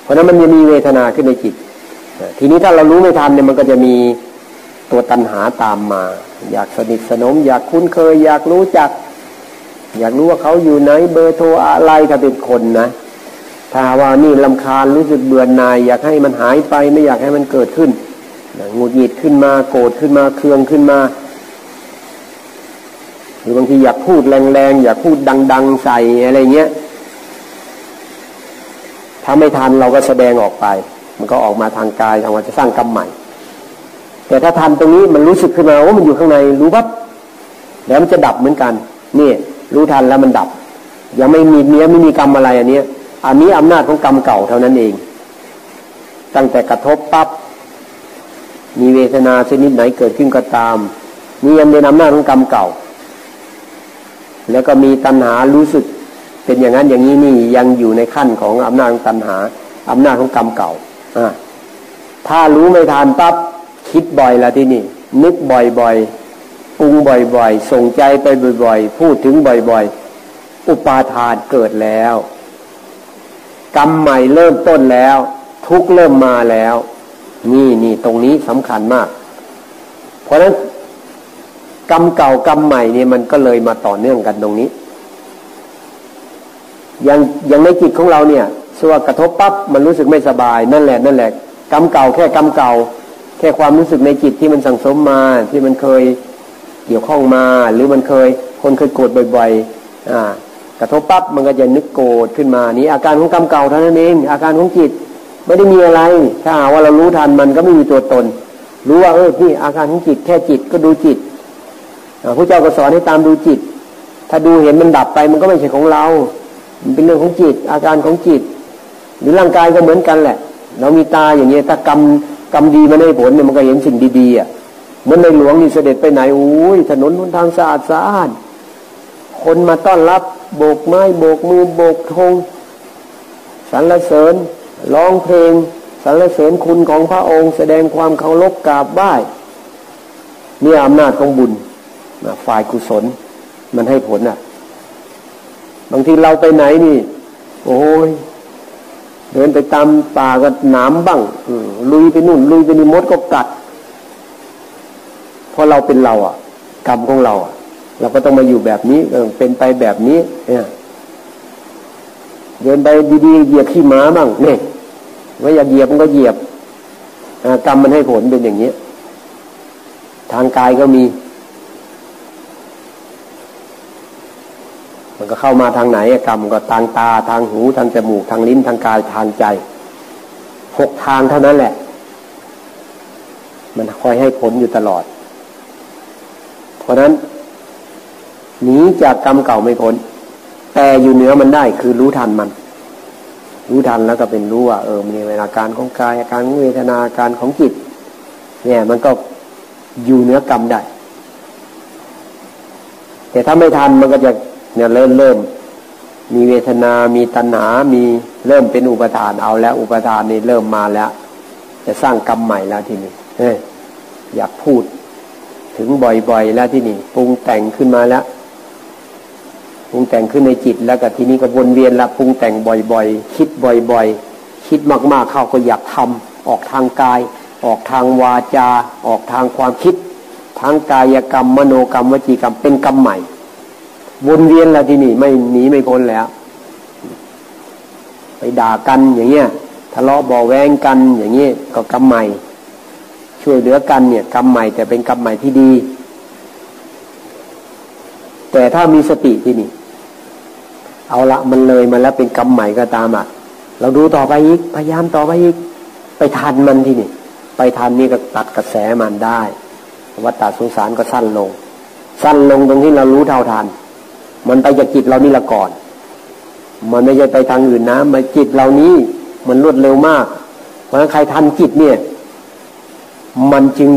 เพราะนั้นมันจะมีเวทนาขึ้นในจิตทีนี้ถ้าเรารู้ไม่ทันเนี่ยมันก็จะมีตัวตัณหาตามมา อยากสนิทสนม อยากคุ้นเคย อยากรู้จัก อยากรู้ว่าเขาอยู่ไหน เบอร์โทรอะไรถ้าเป็นคนนะถ้าว่านี่ลำคาญรู้สึกเบื่อหน่าย อยากให้มันหายไปไม่อยากให้มันเกิดขึ้นหงุดหงิดขึ้นมาโกรธขึ้นมาเคืองขึ้นมา หรือบางทีอยากพูดแรงๆอยากพูดดัง ๆ ใส่อะไรเงี้ยถ้าไม่ทันเราก็แสดงออกไป มันก็ออกมาทางกายทางวาจะสร้างกรรมใหม่ แต่ถ้าทันตรงนี้มันรู้สึกขึ้นมาว่ามันอยู่ข้างในรู้ปั๊บแล้วมันจะดับเหมือนกันนี่รู้ทันแล้วมันดับ ยังไม่มีเนี้ยไม่มีกรรมอะไรอันเนี้ยอันนี้อำนาจของกรรมเก่าเท่านั้นเอง ตั้งแต่กระทบปับ๊บมีเวทนาชนิดไหนเกิดขึ้นก็ตามนี่ยังเป็นอำนาจของกรรมเก่า แล้วก็มีตัณหารู้สึกเป็นอย่างนั้นอย่างนี้นี่ยังอยู่ในขั้นของอำนาจของตัณหาอำนาจของกรรมเก่าอ่าถ้ารู้ไม่ทานปับ๊บคิดบ่อยละที่นี่ นึกบ่อยๆปรุงบ่อยๆ ส่งใจไปบ่อยๆ พูดถึงบ่อยๆ อุปาทานเกิดแล้ว กรรมใหม่เริ่มต้นแล้ว ทุกเริ่มมาแล้ว นี่นี่ตรงนี้สำคัญมาก เพราะฉะนั้น กรรมเก่ากรรมใหม่เนี่ยมันก็เลยมาต่อเนื่องกันตรงนี้ อย่างอย่างในจิตของเราเนี่ยสว่ากระทบปั๊บมันรู้สึกไม่สบาย นั่นแหละนั่นแหละกรรมเก่าแค่กรรมเก่า แค่ความรู้สึกในจิตที่มันสั่งสมมาที่มันเคยเกี่ยวข้องมา หรือมันเคยคนเคยโกรธบ่อยๆอ่ากระทบปั๊บมันก็จะนึกโกรธขึ้นมานี่อาการของกรรมเก่าเท่านั้นเองอาการของจิตไม่ได้มีอะไร ถ้าหาว่าเรารู้ทันมันก็ไม่มีตัวตน รู้ว่าเออนี่อาการของจิตแค่จิตก็ดูจิต พระเจ้าก็สอนให้ตามดูจิต ถ้าดูเห็นมันดับไปมันก็ไม่ใช่ของเรา มันเป็นเรื่องของจิต อาการของจิต หรือร่างกายก็เหมือนกันแหละ เรามีตาอย่างเงี้ยถ้ากรรมกรรมดีมาได้ผลเนี่ยมันก็เห็นสิ่งดีๆอะเหมือนในหลวงนี่เสด็จไปไหนโอ้ยถนนหนทางสะอาดสะอาดคนมาต้อนรับโบกไม้โบกมือโบกธงสรรเสริญร้องเพลงสรรเสริญคุณของพระองค์ แสดงความเคารพกราบไหว้นี่อำนาจของบุญ ฝ่ายกุศล มันให้ผลอะ บางทีเราไปไหนนี่ โอ้ยเดินไปตามป่าก็หนามบ้างลุยไปนู่น ลุยไปนี่มดก็กัดเพราะเราเป็นเราอะ กรรมของเราอะ เราก็ต้องมาอยู่แบบนี้เออเป็นไปแบบนี้ เนี่ยเดินไปดีๆเหยียบขี้ม้าบ้างเนี่ยว่าอยากเหยียบมันก็เหยียบกรรมมันให้ผลเป็นอย่างนี้ ทางกายก็มี มันก็เข้ามาทางไหนกรรมก็ทางตาทางหูทางจมูกทางลิ้นทางกายทางใจหกทางเท่านั้นแหละ มันคอยให้ผลอยู่ตลอด เพราะนั้นหนีจากกรรมเก่าไม่พ้นแต่อยู่เหนือมันได้คือรู้ทันมัน รู้ทันแล้วก็เป็นรู้ว่าเออมีอาการของกายอาการของเวทนาการของจิต เนี่ย มันก็อยู่เหนือกรรมได้ แต่ถ้าไม่ทันมันก็จะ เนี่ยเริ่มเริ่ม มีเวทนา มีตัณหา มีเริ่มเป็นอุปทานเอาแล้ว อุปทานนี่เริ่มมาแล้ว จะสร้างกรรมใหม่แล้วทีนี้เฮ้ยอยากพูดถึงบ่อยๆ แล้วที่นี่ปรุงแต่งขึ้นมาแล้วปรุงแต่งขึ้นในจิตแล้วก็ทีนี้ก็วนเวียนละปรุงแต่งบ่อยๆ คิดบ่อยๆ คิดมากๆเข้าก็อยากทำออกทางกาย ออกทางวาจา ออกทางความคิด ทางกายกรรมมโนกรรมวจีกรรมเป็นกรรมใหม่ วนเวียนแล้วที่นี่ไม่หนีไม่พ้นแล้ว ไปด่ากันอย่างเงี้ยทะเลาะบ่อแวงกันอย่างเงี้ยก็กรรมใหม่ ช่วยเหลือกันเนี่ยกรรมใหม่แต่เป็นกรรมใหม่ที่ดี แต่ถ้ามีสติที่นี่ เอาละมันเลยมาแล้วเป็นกรรมใหม่ก็ตามอะ เราดูต่อไปอีกพยายามต่อไปอีก ไปทันมันที่นี่ ไปทันนี่ก็ตัดกระแสมันได้วัฏฏะสงสารก็สั้นลง สั้นลงตรงที่เรารู้เท่าทัน มันไปจากจิตเรานี่ละก่อน มันไม่ใช่ไปทางอื่นนะมันจิตเรานี้มันรวดเร็วมาก เพราะฉะนั้นใครทันจิตเนี่ย มันจึง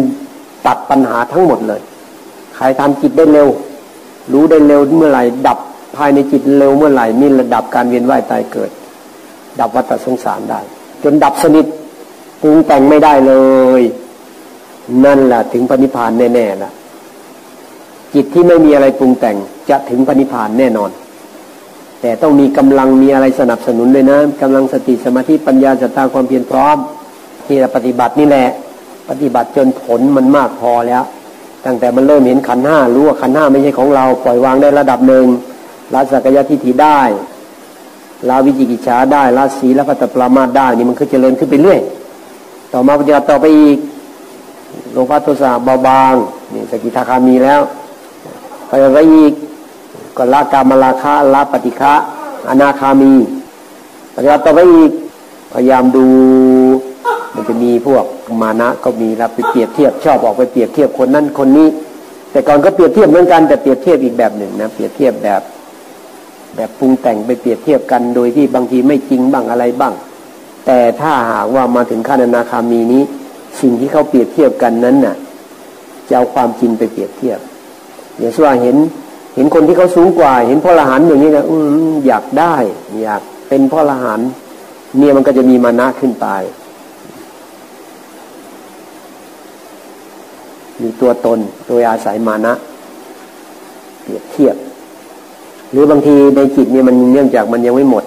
ตัดปัญหาทั้งหมดเลย ใครทำจิตได้เร็ว รู้ได้เร็วเมื่อไหร่ ดับภายในจิตเร็วเมื่อไหร่นี่ระดับการเวียนว่ายตายเกิด ดับวัฏสงสารได้ จนดับสนิทปรุงแต่งไม่ได้เลย นั่นแหละถึงพระนิพพานแน่ๆล่ะ จิตที่ไม่มีอะไรปรุงแต่ง จะถึงพระนิพานแน่นอน แต่ต้องมีกำลังมีอะไรสนับสนุนด้วยนะกำลังสติสมาธิปัญญาสตาความเพียรพร้อม ที่เราปฏิบัตินี่แหละ ปฏิบัติจนผลมันมากพอแล้ว ตั้งแต่มันเริ่มเห็นขันห้ารู้ว่าขันห้าไม่ใช่ของเราปล่อยวางได้ระดับหนึ่งละสักยะทิฏฐิได้ละวิจิกิจฉาได้ละสีละพัตปรามาได้นี่มันคือเจริญขึ้นไปเรื่อยต่อมาปฏิบัติต่อไปอีกโลภะโทสะเบาบางนี่สกิทาคามีแล้วไปไปอีก ก็ละกามราคะละปฏิฆะอนาคามีปฏิบัติต่อไปอีกพยายามดู มันจะมีพวกมานะก็มีแล้วไปเปรียบเทียบชอบออกไปเปรียบเทียบคนนั้นคนนี้ แต่ก่อนก็เปรียบเทียบเหมือนกันแต่เปรียบเทียบอีกแบบหนึ่งนะเปรียบเทียบแบบ แบบปรุงแต่งไปเปรียบเทียบกันโดยที่บางทีไม่จริงบ้างอะไรบ้าง แต่ถ้าหากว่ามาถึงขั้นอนาคามีนี้ สิ่งที่เขาเปรียบเทียบกันนั้นน่ะจะเอาความจริงไปเปรียบเทียบอย่างเช่นว่าเห็น เห็นคนที่เขาสูงกว่า เห็นพ่อละหันอย่างนี้นะอืมอยากได้ อยากเป็นพ่อละหันเนี่ยมันก็จะมีมานะขึ้นไป มีตัวตนโดยอาศัยมานะเปรียบเทียบ หรือบางทีในจิตเนี่ยมันเนื่องจากมันยังไม่หมด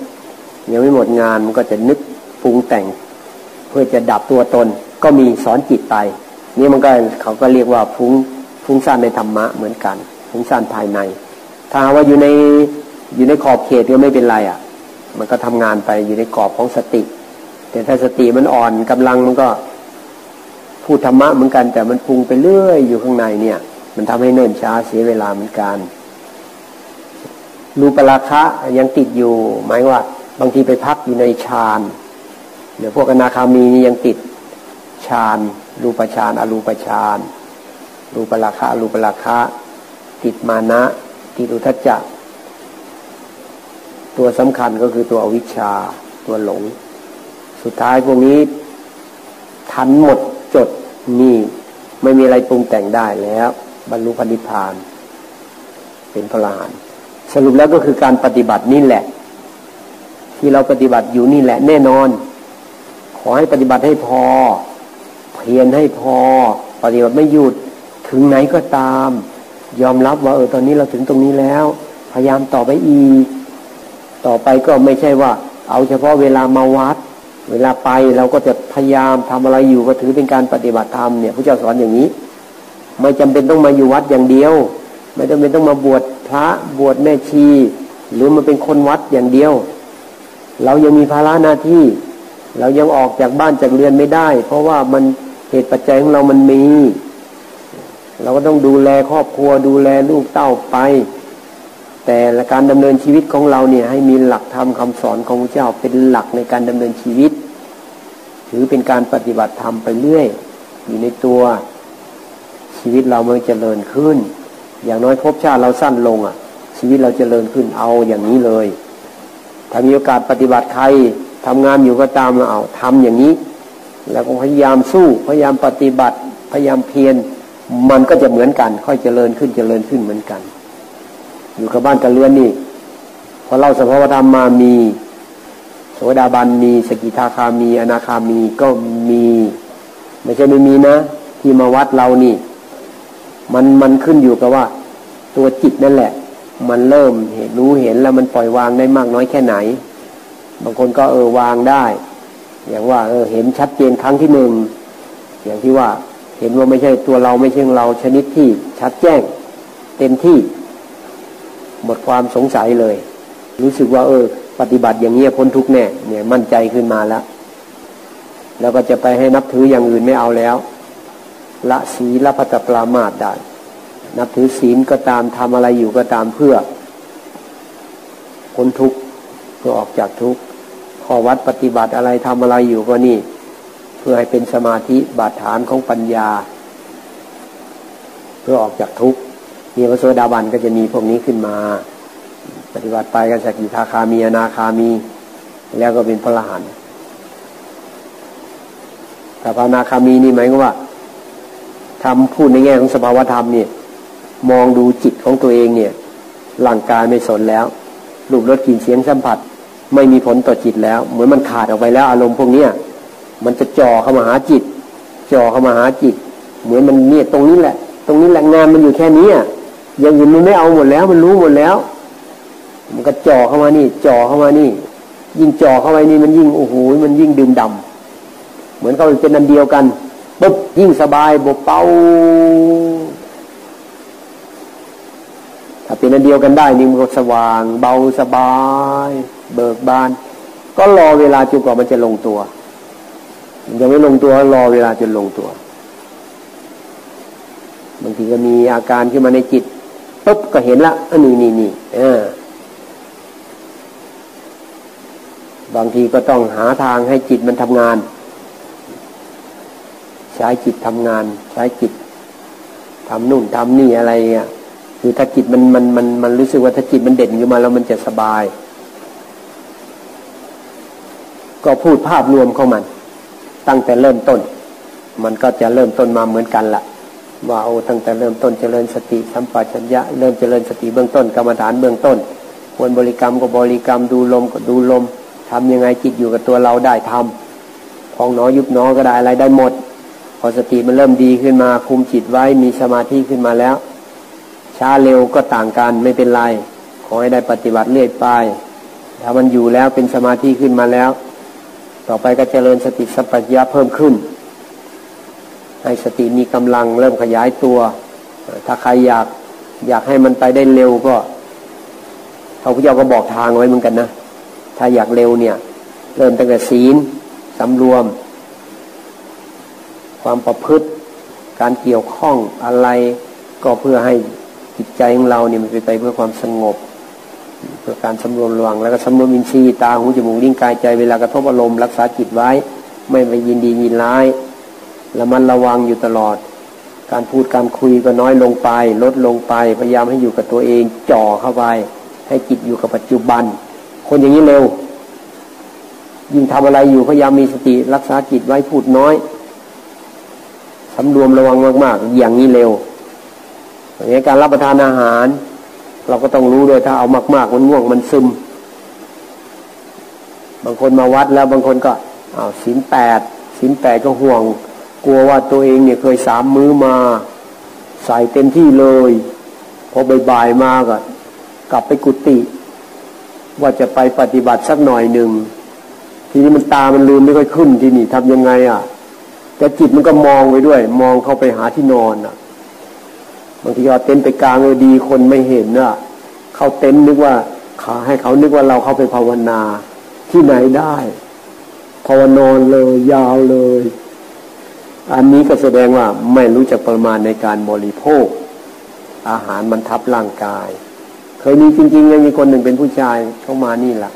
ยังไม่หมดงานมันก็จะนึกปรุงแต่ง เพื่อจะดับตัวตน ก็มีสอนจิตไป นี่มันก็เขาก็เรียกว่าฟุ้งฟุ้งซ่านในธรรมะเหมือนกัน ฟุ้งซ่านภายใน ถ้าว่าอยู่ในอยู่ในขอบเขตก็ไม่เป็นไรอะ มันก็ทำงานไปอยู่ในกรอบของสติ แต่ถ้าสติมันอ่อนกำลังมันก็พูดธรรมะเหมือนกัน แต่มันพุงไปเรื่อยอยู่ข้างในเนี่ย มันทำให้เนิ่นช้าเสียเวลาเหมือนกันรูปราคะยังติดอยู่ หมายว่า บางทีไปพักอยู่ในฌานเดี๋ยวพวกอนาคามีนี่ยังติดฌานรูปฌานอรูปฌานรูปราคะรูปราคะ ติดมานะติดุทัจจะตัวสำคัญก็คือตัวอวิชชา ตัวหลง สุดท้ายพวกนี้ทันหมดจดนี่ไม่มีอะไรปรุงแต่งได้แล้ว บรรลุพนิพาน เป็นพระหานสรุปแล้วก็คือการปฏิบัตินี่แหละ ที่เราปฏิบัติอยู่นี่แหละแน่นอน ขอให้ปฏิบัติให้พอ เพียรให้พอ ปฏิบัติไม่หยุดถึงไหนก็ตาม ยอมรับว่าเออตอนนี้เราถึงตรงนี้แล้ว พยายามต่อไปอีก ต่อไปก็ไม่ใช่ว่า เอาเฉพาะเวลามาวัด เวลาไปเราก็จะพยายามทำอะไรอยู่ก็ถือเป็นการปฏิบัติธรรมเนี่ยพระเจ้าสอนอย่างนี้ ไม่จำเป็นต้องมาอยู่วัดอย่างเดียว ไม่จำเป็นต้องมาบวชพระบวชแม่ชี หรือมาเป็นคนวัดอย่างเดียว เรายังมีภาระหน้าที่ เรายังออกจากบ้านจากเรือนไม่ได้ เพราะว่ามันเหตุปัจจัยของเรามันมี เราก็ต้องดูแลครอบครัวดูแลลูกเต้าไป แต่ละการดำเนินชีวิตของเราเนี่ยให้มีหลักธรรมคาสอนของพระเจ้าเป็นหลักในการดำเนินชีวิต ถือเป็นการปฏิบัติธรรมไปเรื่อย อยู่ในตัวชีวิตเรามันจเจริญขึ้น อย่างน้อยภพชาติเราสั้นลงอะ ชีวิตเราจเจริญขึ้นเอาอย่างนี้เลย ถ้ามีโอกาสปฏิบัติใครทำงานอยู่ก็ตามเราเอาทำอย่างนี้ แล้วก็พยายามสู้พยายามปฏิบัติพยายามเพียร มันก็จะเหมือนกัน ค่อยเจริญขึ้นเจริญขึ้นเหมือนกัน อยู่กับบ้านกับเรือนนี่พอเล่าสภาวธรรมมามีโสดาบันมีสกิทาคามี อนาคามีก็มีไม่ใช่ไม่มีนะ ที่มาวัดเรานี่ มันมันขึ้นอยู่กับว่า ตัวจิตนั่นแหละ มันเริ่มเห็นรู้เห็นแล้วมันปล่อยวางได้มากน้อยแค่ไหน บางคนก็เออวางได้ อย่างว่า เออเห็นชัดเจนครั้งที่หนึ่งอย่างที่ว่า เห็นว่าไม่ใช่ตัวเราไม่ใช่เราชนิดที่ชัดแจ้ง เต็มที่ หมดความสงสัยเลย รู้สึกว่า เออ ปฏิบัติอย่างเงี้ยพ้นทุกแน่เนี่ยมั่นใจขึ้นมาแล้ว แล้วก็จะไปให้นับถืออย่างอื่นไม่เอาแล้ว ละศีละพัตปรามาตได้ นับถือศีลก็ตามทำอะไรอยู่ก็ตามเพื่อพ้นทุกข์เพื่อออกจากทุกข์ข้อวัดปฏิบัติอะไรทำอะไรอยู่ก็นี่ เพื่อให้เป็นสมาธิบาดฐานของปัญญา เพื่อออกจากทุกข์นี่พระโสดาบันก็จะมีพวกนี้ขึ้นมา ปฏิบัติไปกันสกิทาคามีอนาคามี แล้วก็เป็นพระรหันต์แต่พระนาคามีนี่หมายว่าทำพูดในแง่ของสภาวธรรมเนี่ย มองดูจิตของตัวเองเนี่ยร่างกายไม่สนแล้วรูปรสกลิ่นเสียงสัมผัส ไม่มีผลต่อจิตแล้ว เหมือนมันขาดออกไปแล้วอารมณ์พวกเนี้ย มันจะจ่อเข้ามาหาจิต จ่อเข้ามาหาจิต เหมือนมันเนี่ยตรงนี้แหละ ตรงนี้แหละงานมันอยู่แค่นี้อะย่างอื่นมันไม่เอาหมดแล้ว มันรู้หมดแล้ว มันก็จ่อเข้ามานี่ จ่อเข้ามานี่ ยิ่งจ่อเข้าไปนี่มันยิ่งโอ้โหมันยิ่งดื่มดำเหมือนเขาเป็นอันเดียวกันปุ๊บยิ่งสบายบเป่าถ้าเป็นอันเดียวกันได้นี่มันก็สว่าง เบาสบาย เบิกบาน ก็รอเวลาจนกว่ามันจะลงตัว ยังไม่ลงตัวรอเวลาจนลงตัวบางทีก็มีอาการขึ้นมาในจิตปุ๊บก็เห็นละอันนี้นี่นี่เออบางทีก็ต้องหาทางให้จิตมันทำงาน ใช้จิตทำงาน ใช้จิตทำนู่นทำนี่อะไรเงี้ยคือถ้าจิตมันมันมันมันรู้สึกว่าถ้าจิตมันเด่นขึ้นมาแล้วมันจะสบาย ก็พูดภาพรวมเของมัน ตั้งแต่เริ่มต้น มันก็จะเริ่มต้นมาเหมือนกันละว่าโอ้ตั้งแต่เริ่มต้นเจริญสติสัมปชัญญะเริ่มเจริญสติเบื้องต้นกรรมฐานเบื้องต้นควรบริกรรมก็บริกรรมดูลมก็ดูลมทำยังไงจิตอยู่กับตัวเราได้ทำพองหนอยุบหนอก็ได้อะไรได้หมด พอสติมันเริ่มดีขึ้นมาคุมจิตไว้มีสมาธิขึ้นมาแล้ว ช้าเร็วก็ต่างกันไม่เป็นไรขอให้ได้ปฏิบัติเรื่อยไปถ้ามันอยู่แล้วเป็นสมาธิขึ้นมาแล้ว ต่อไปก็เจริญสติสัพพัญญะเพิ่มขึ้น ให้สติมีกำลังเริ่มขยายตัว ถ้าใครอยากอยากให้มันไปได้เร็วก็พระพุทธเจ้าก็บอกทางไว้เหมือนกันนะ ถ้าอยากเร็วเนี่ย เริ่มตั้งแต่ศีลสำรวม ความประพฤติ การเกี่ยวข้องอะไร ก็เพื่อให้จิตใจของเราเนี่ยมันไปไปเพื่อความสงบ เพื่อการสำรวมระวังแล้วก็สำรวมอินทรีย์ตาหูจมูกลิ้นกายใจเวลากระทบอารมณ์รักษาจิตไว้ ไม่ไปยินดียินร้ายแล้วมันระวังอยู่ตลอด การพูดการคุยก็น้อยลงไป ลดลงไปพยายามให้อยู่กับตัวเองจ่อเข้าไป ให้จิตอยู่กับปัจจุบัน คนอย่างนี้เร็ว ยิ่งทำอะไรอยู่พยายามมีสติรักษาจิตไว้พูดน้อยสำรวมระวังมาก ๆ อย่างนี้เร็วอย่างนี้การรับประทานอาหาร เราก็ต้องรู้ด้วยถ้าเอามาก ๆ มันง่วงมันซึม บางคนมาวัดแล้วบางคนก็อ้าวศีลแปดศีลแปดก็ห่วง กลัวว่าตัวเองเนี่ยเคยสามมื้อมาใส่เต็มที่เลยพอบ่ายๆมาก็กลับไปกุฏิว่าจะไปปฏิบัติสักหน่อยหนึ่งทีนี้มันตามันลืมไม่ค่อยขึ้นที่นี่ทำยังไงอะ แต่จิตมันก็มองไปด้วย มองเข้าไปหาที่นอนอะ บางทีเอาเต็นท์ไปกลางเลยดีคนไม่เห็นอะเข้าเต็นท์นึกว่าขาให้เขานึกว่าเราเข้าไปภาวนาที่ไหนได้ภาวนอนเลยยาวเลย อันนี้ก็แสดงว่าไม่รู้จักประมาณในการบริโภค อาหารมันทับร่างกาย เคยมีจริงๆเลยมีคนหนึ่งเป็นผู้ชายเข้ามานี่แหละ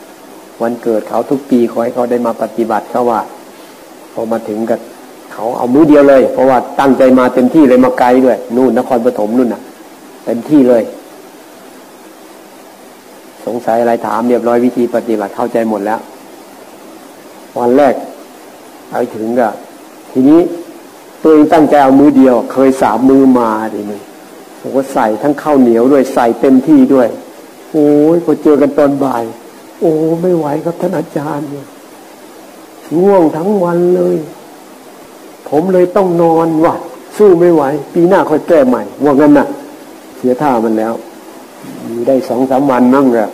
วันเกิดเขาทุกปีขอให้เขาได้มาปฏิบัติเขาว่าพอมาถึงกับ เขาเอามือเดียวเลย เพราะว่าตั้งใจมาเต็มที่เลยมาไกลด้วย นู่นนครปฐมนู่นน่ะเต็มที่เลย สงสัยอะไรถามเรียบร้อยวิธีปฏิบัติเข้าใจหมดแล้ว วันแรกไปถึงก็ทีนี้ตัวเองตั้งใจเอามือเดียว เคยสามมือมาดิมึงผมก็ใส่ทั้งข้าวเหนียวด้วยใส่เต็มที่ด้วย โอ้ยพอเจอกันตอนบ่าย โอ้ไม่ไหวครับท่านอาจารย์เนี่ยง่วงทั้งวันเลย ผมเลยต้องนอนว่ะสู้ไม่ไหว ปีหน้าค่อยแก้ใหม่ ว่างั้นน่ะ เสียท่ามันแล้ว มีได้สองสามวันนั่งเลย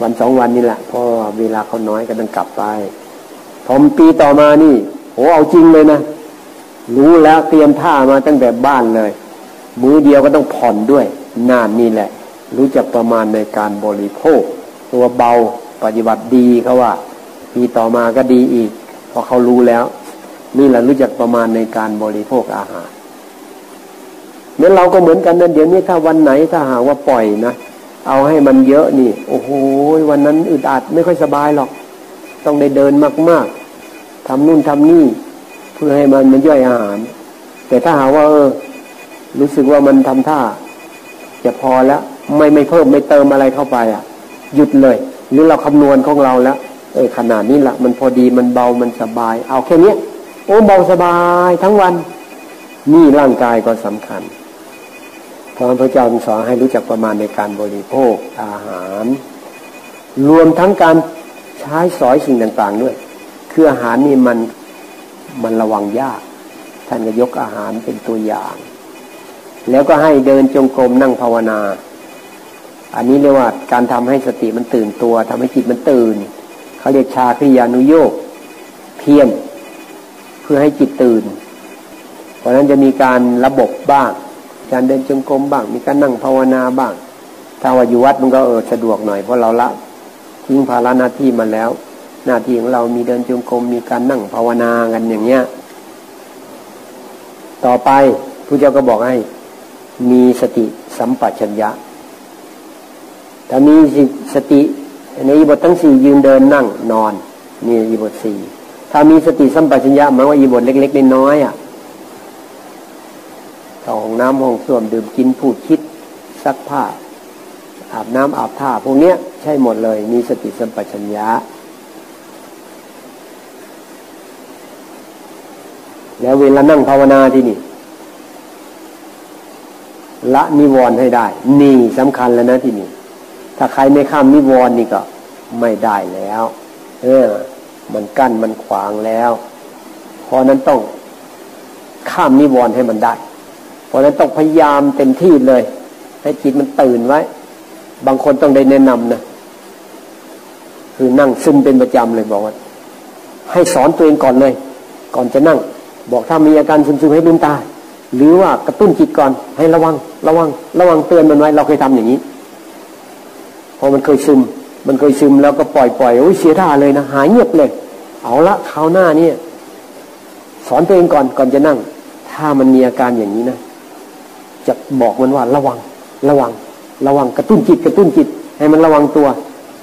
วันสองวันนี่แหละเพราะเวลาเขาน้อยก็ต้องกลับไปพอมปีต่อมานี่โหเอาจริงเลยนะรู้แล้วเตรียมท่ามาตั้งแต่บ้านเลย มือเดียวก็ต้องผ่อนด้วยนานนี่แหละ รู้จักประมาณในการบริโภค ตัวเบาปฏิบัติดีเขาว่า ปีต่อมาก็ดีอีก พอเขารู้แล้ว นี่แหละรู้จักประมาณในการบริโภคอาหารเนี่ยเราก็เหมือนกันนะเดี๋ยวนี้ถ้าวันไหนถ้าหากว่าปล่อยนะเอาให้มันเยอะนี่ โอ้โหวันนั้นอึดอัดไม่ค่อยสบายหรอก ต้องได้เดินมากๆทำนู่นทำนี่ เพื่อให้มันมันย่อยอาหาร แต่ถ้าหาว่าเออ รู้สึกว่ามันทำท่า จะพอแล้ว ไม่ไม่เพิ่มไม่เติมอะไรเข้าไปอะ หยุดเลย หรือเราคำนวณของเราแล้วเออขนาดนี้ละมันพอดีมันเบามันสบาย เอาแค่นี้ โอ้เบาสบายทั้งวัน นี่ร่างกายก็สำคัญพระพุทธเจ้าสอนให้รู้จักประมาณในการบริโภคอาหาร รวมทั้งการใช้สอยสิ่งต่างๆด้วยคืออาหารนี่มันมันระวังยาก ท่านก็ยกอาหารเป็นตัวอย่าง แล้วก็ให้เดินจงกรมนั่งภาวนา อันนี้เรียกว่าการทำให้สติมันตื่นตัวทำให้จิตมันตื่นเขาเรียกชาคริยานุโยกเพียร เพื่อให้จิตตื่น เพราะนั้นจะมีการระบบบ้าง การเดินจงกรมบ้าง มีการนั่งภาวนาบ้าง ถ้าว่าอยู่วัดมันก็เออสะดวกหน่อยเพราะเราละทิ้งภาระหน้าที่มาแล้ว หน้าที่ของเรามีเดินจงกรมมีการนั่งภาวนากันอย่างเงี้ย ต่อไปผู้เจ้าก็บอกให้ มีสติสัมปชัญญะถ้ามีสติในอิบททั้งสี่ยืนเดินนั่งนอนนี่อิบทสี่ ถ้ามีสติสัมปชัญญะหมายว่าอิบทเล็กๆน้อยๆอะเข้าห้องน้ำห้องส้วมดื่มกินพูดคิดซักผ้า อาบน้ำอาบท่าพวกเนี้ยใช่หมดเลย มีสติสัมปชัญญะ แล้วเวลานั่งภาวนาที่นี่ละนิวรณ์ให้ได้ นี่สำคัญแล้วนะที่นี่ ถ้าใครไม่ข้ามนิวรณ์นี่ก็ไม่ได้แล้ว เออ มันกั้นมันขวางแล้ว เพราะนั้นต้องข้ามนิวรณ์ให้มันได้ เพราะนั้นต้องพยายามเต็มที่เลย ให้จิตมันตื่นไว้ บางคนต้องได้แนะนำนะคือนั่งซึมเป็นประจำเลยบอกว่าให้สอนตัวเองก่อนเลย ก่อนจะนั่ง บอกถ้ามีอาการซึมๆให้ลืมตา หรือว่ากระตุ้นจิตก่อน ให้ระวัง ระวัง ระวังเตือนมันไว้ เราเคยทำอย่างนี้ พอมันเคยซึม มันเคยซึมแล้วก็ปล่อยปล่อยโอ้ยเสียท่าเลยนะหายเงียบเลยเอาละคราวหน้าเนี่ย สอนตัวเองก่อนก่อนจะนั่ง ถ้ามันมีอาการอย่างนี้นะจะบอกมันว่าระวัง ระวัง ระวังกระตุ้นจิตกระตุ้นจิต ให้มันระวังตัว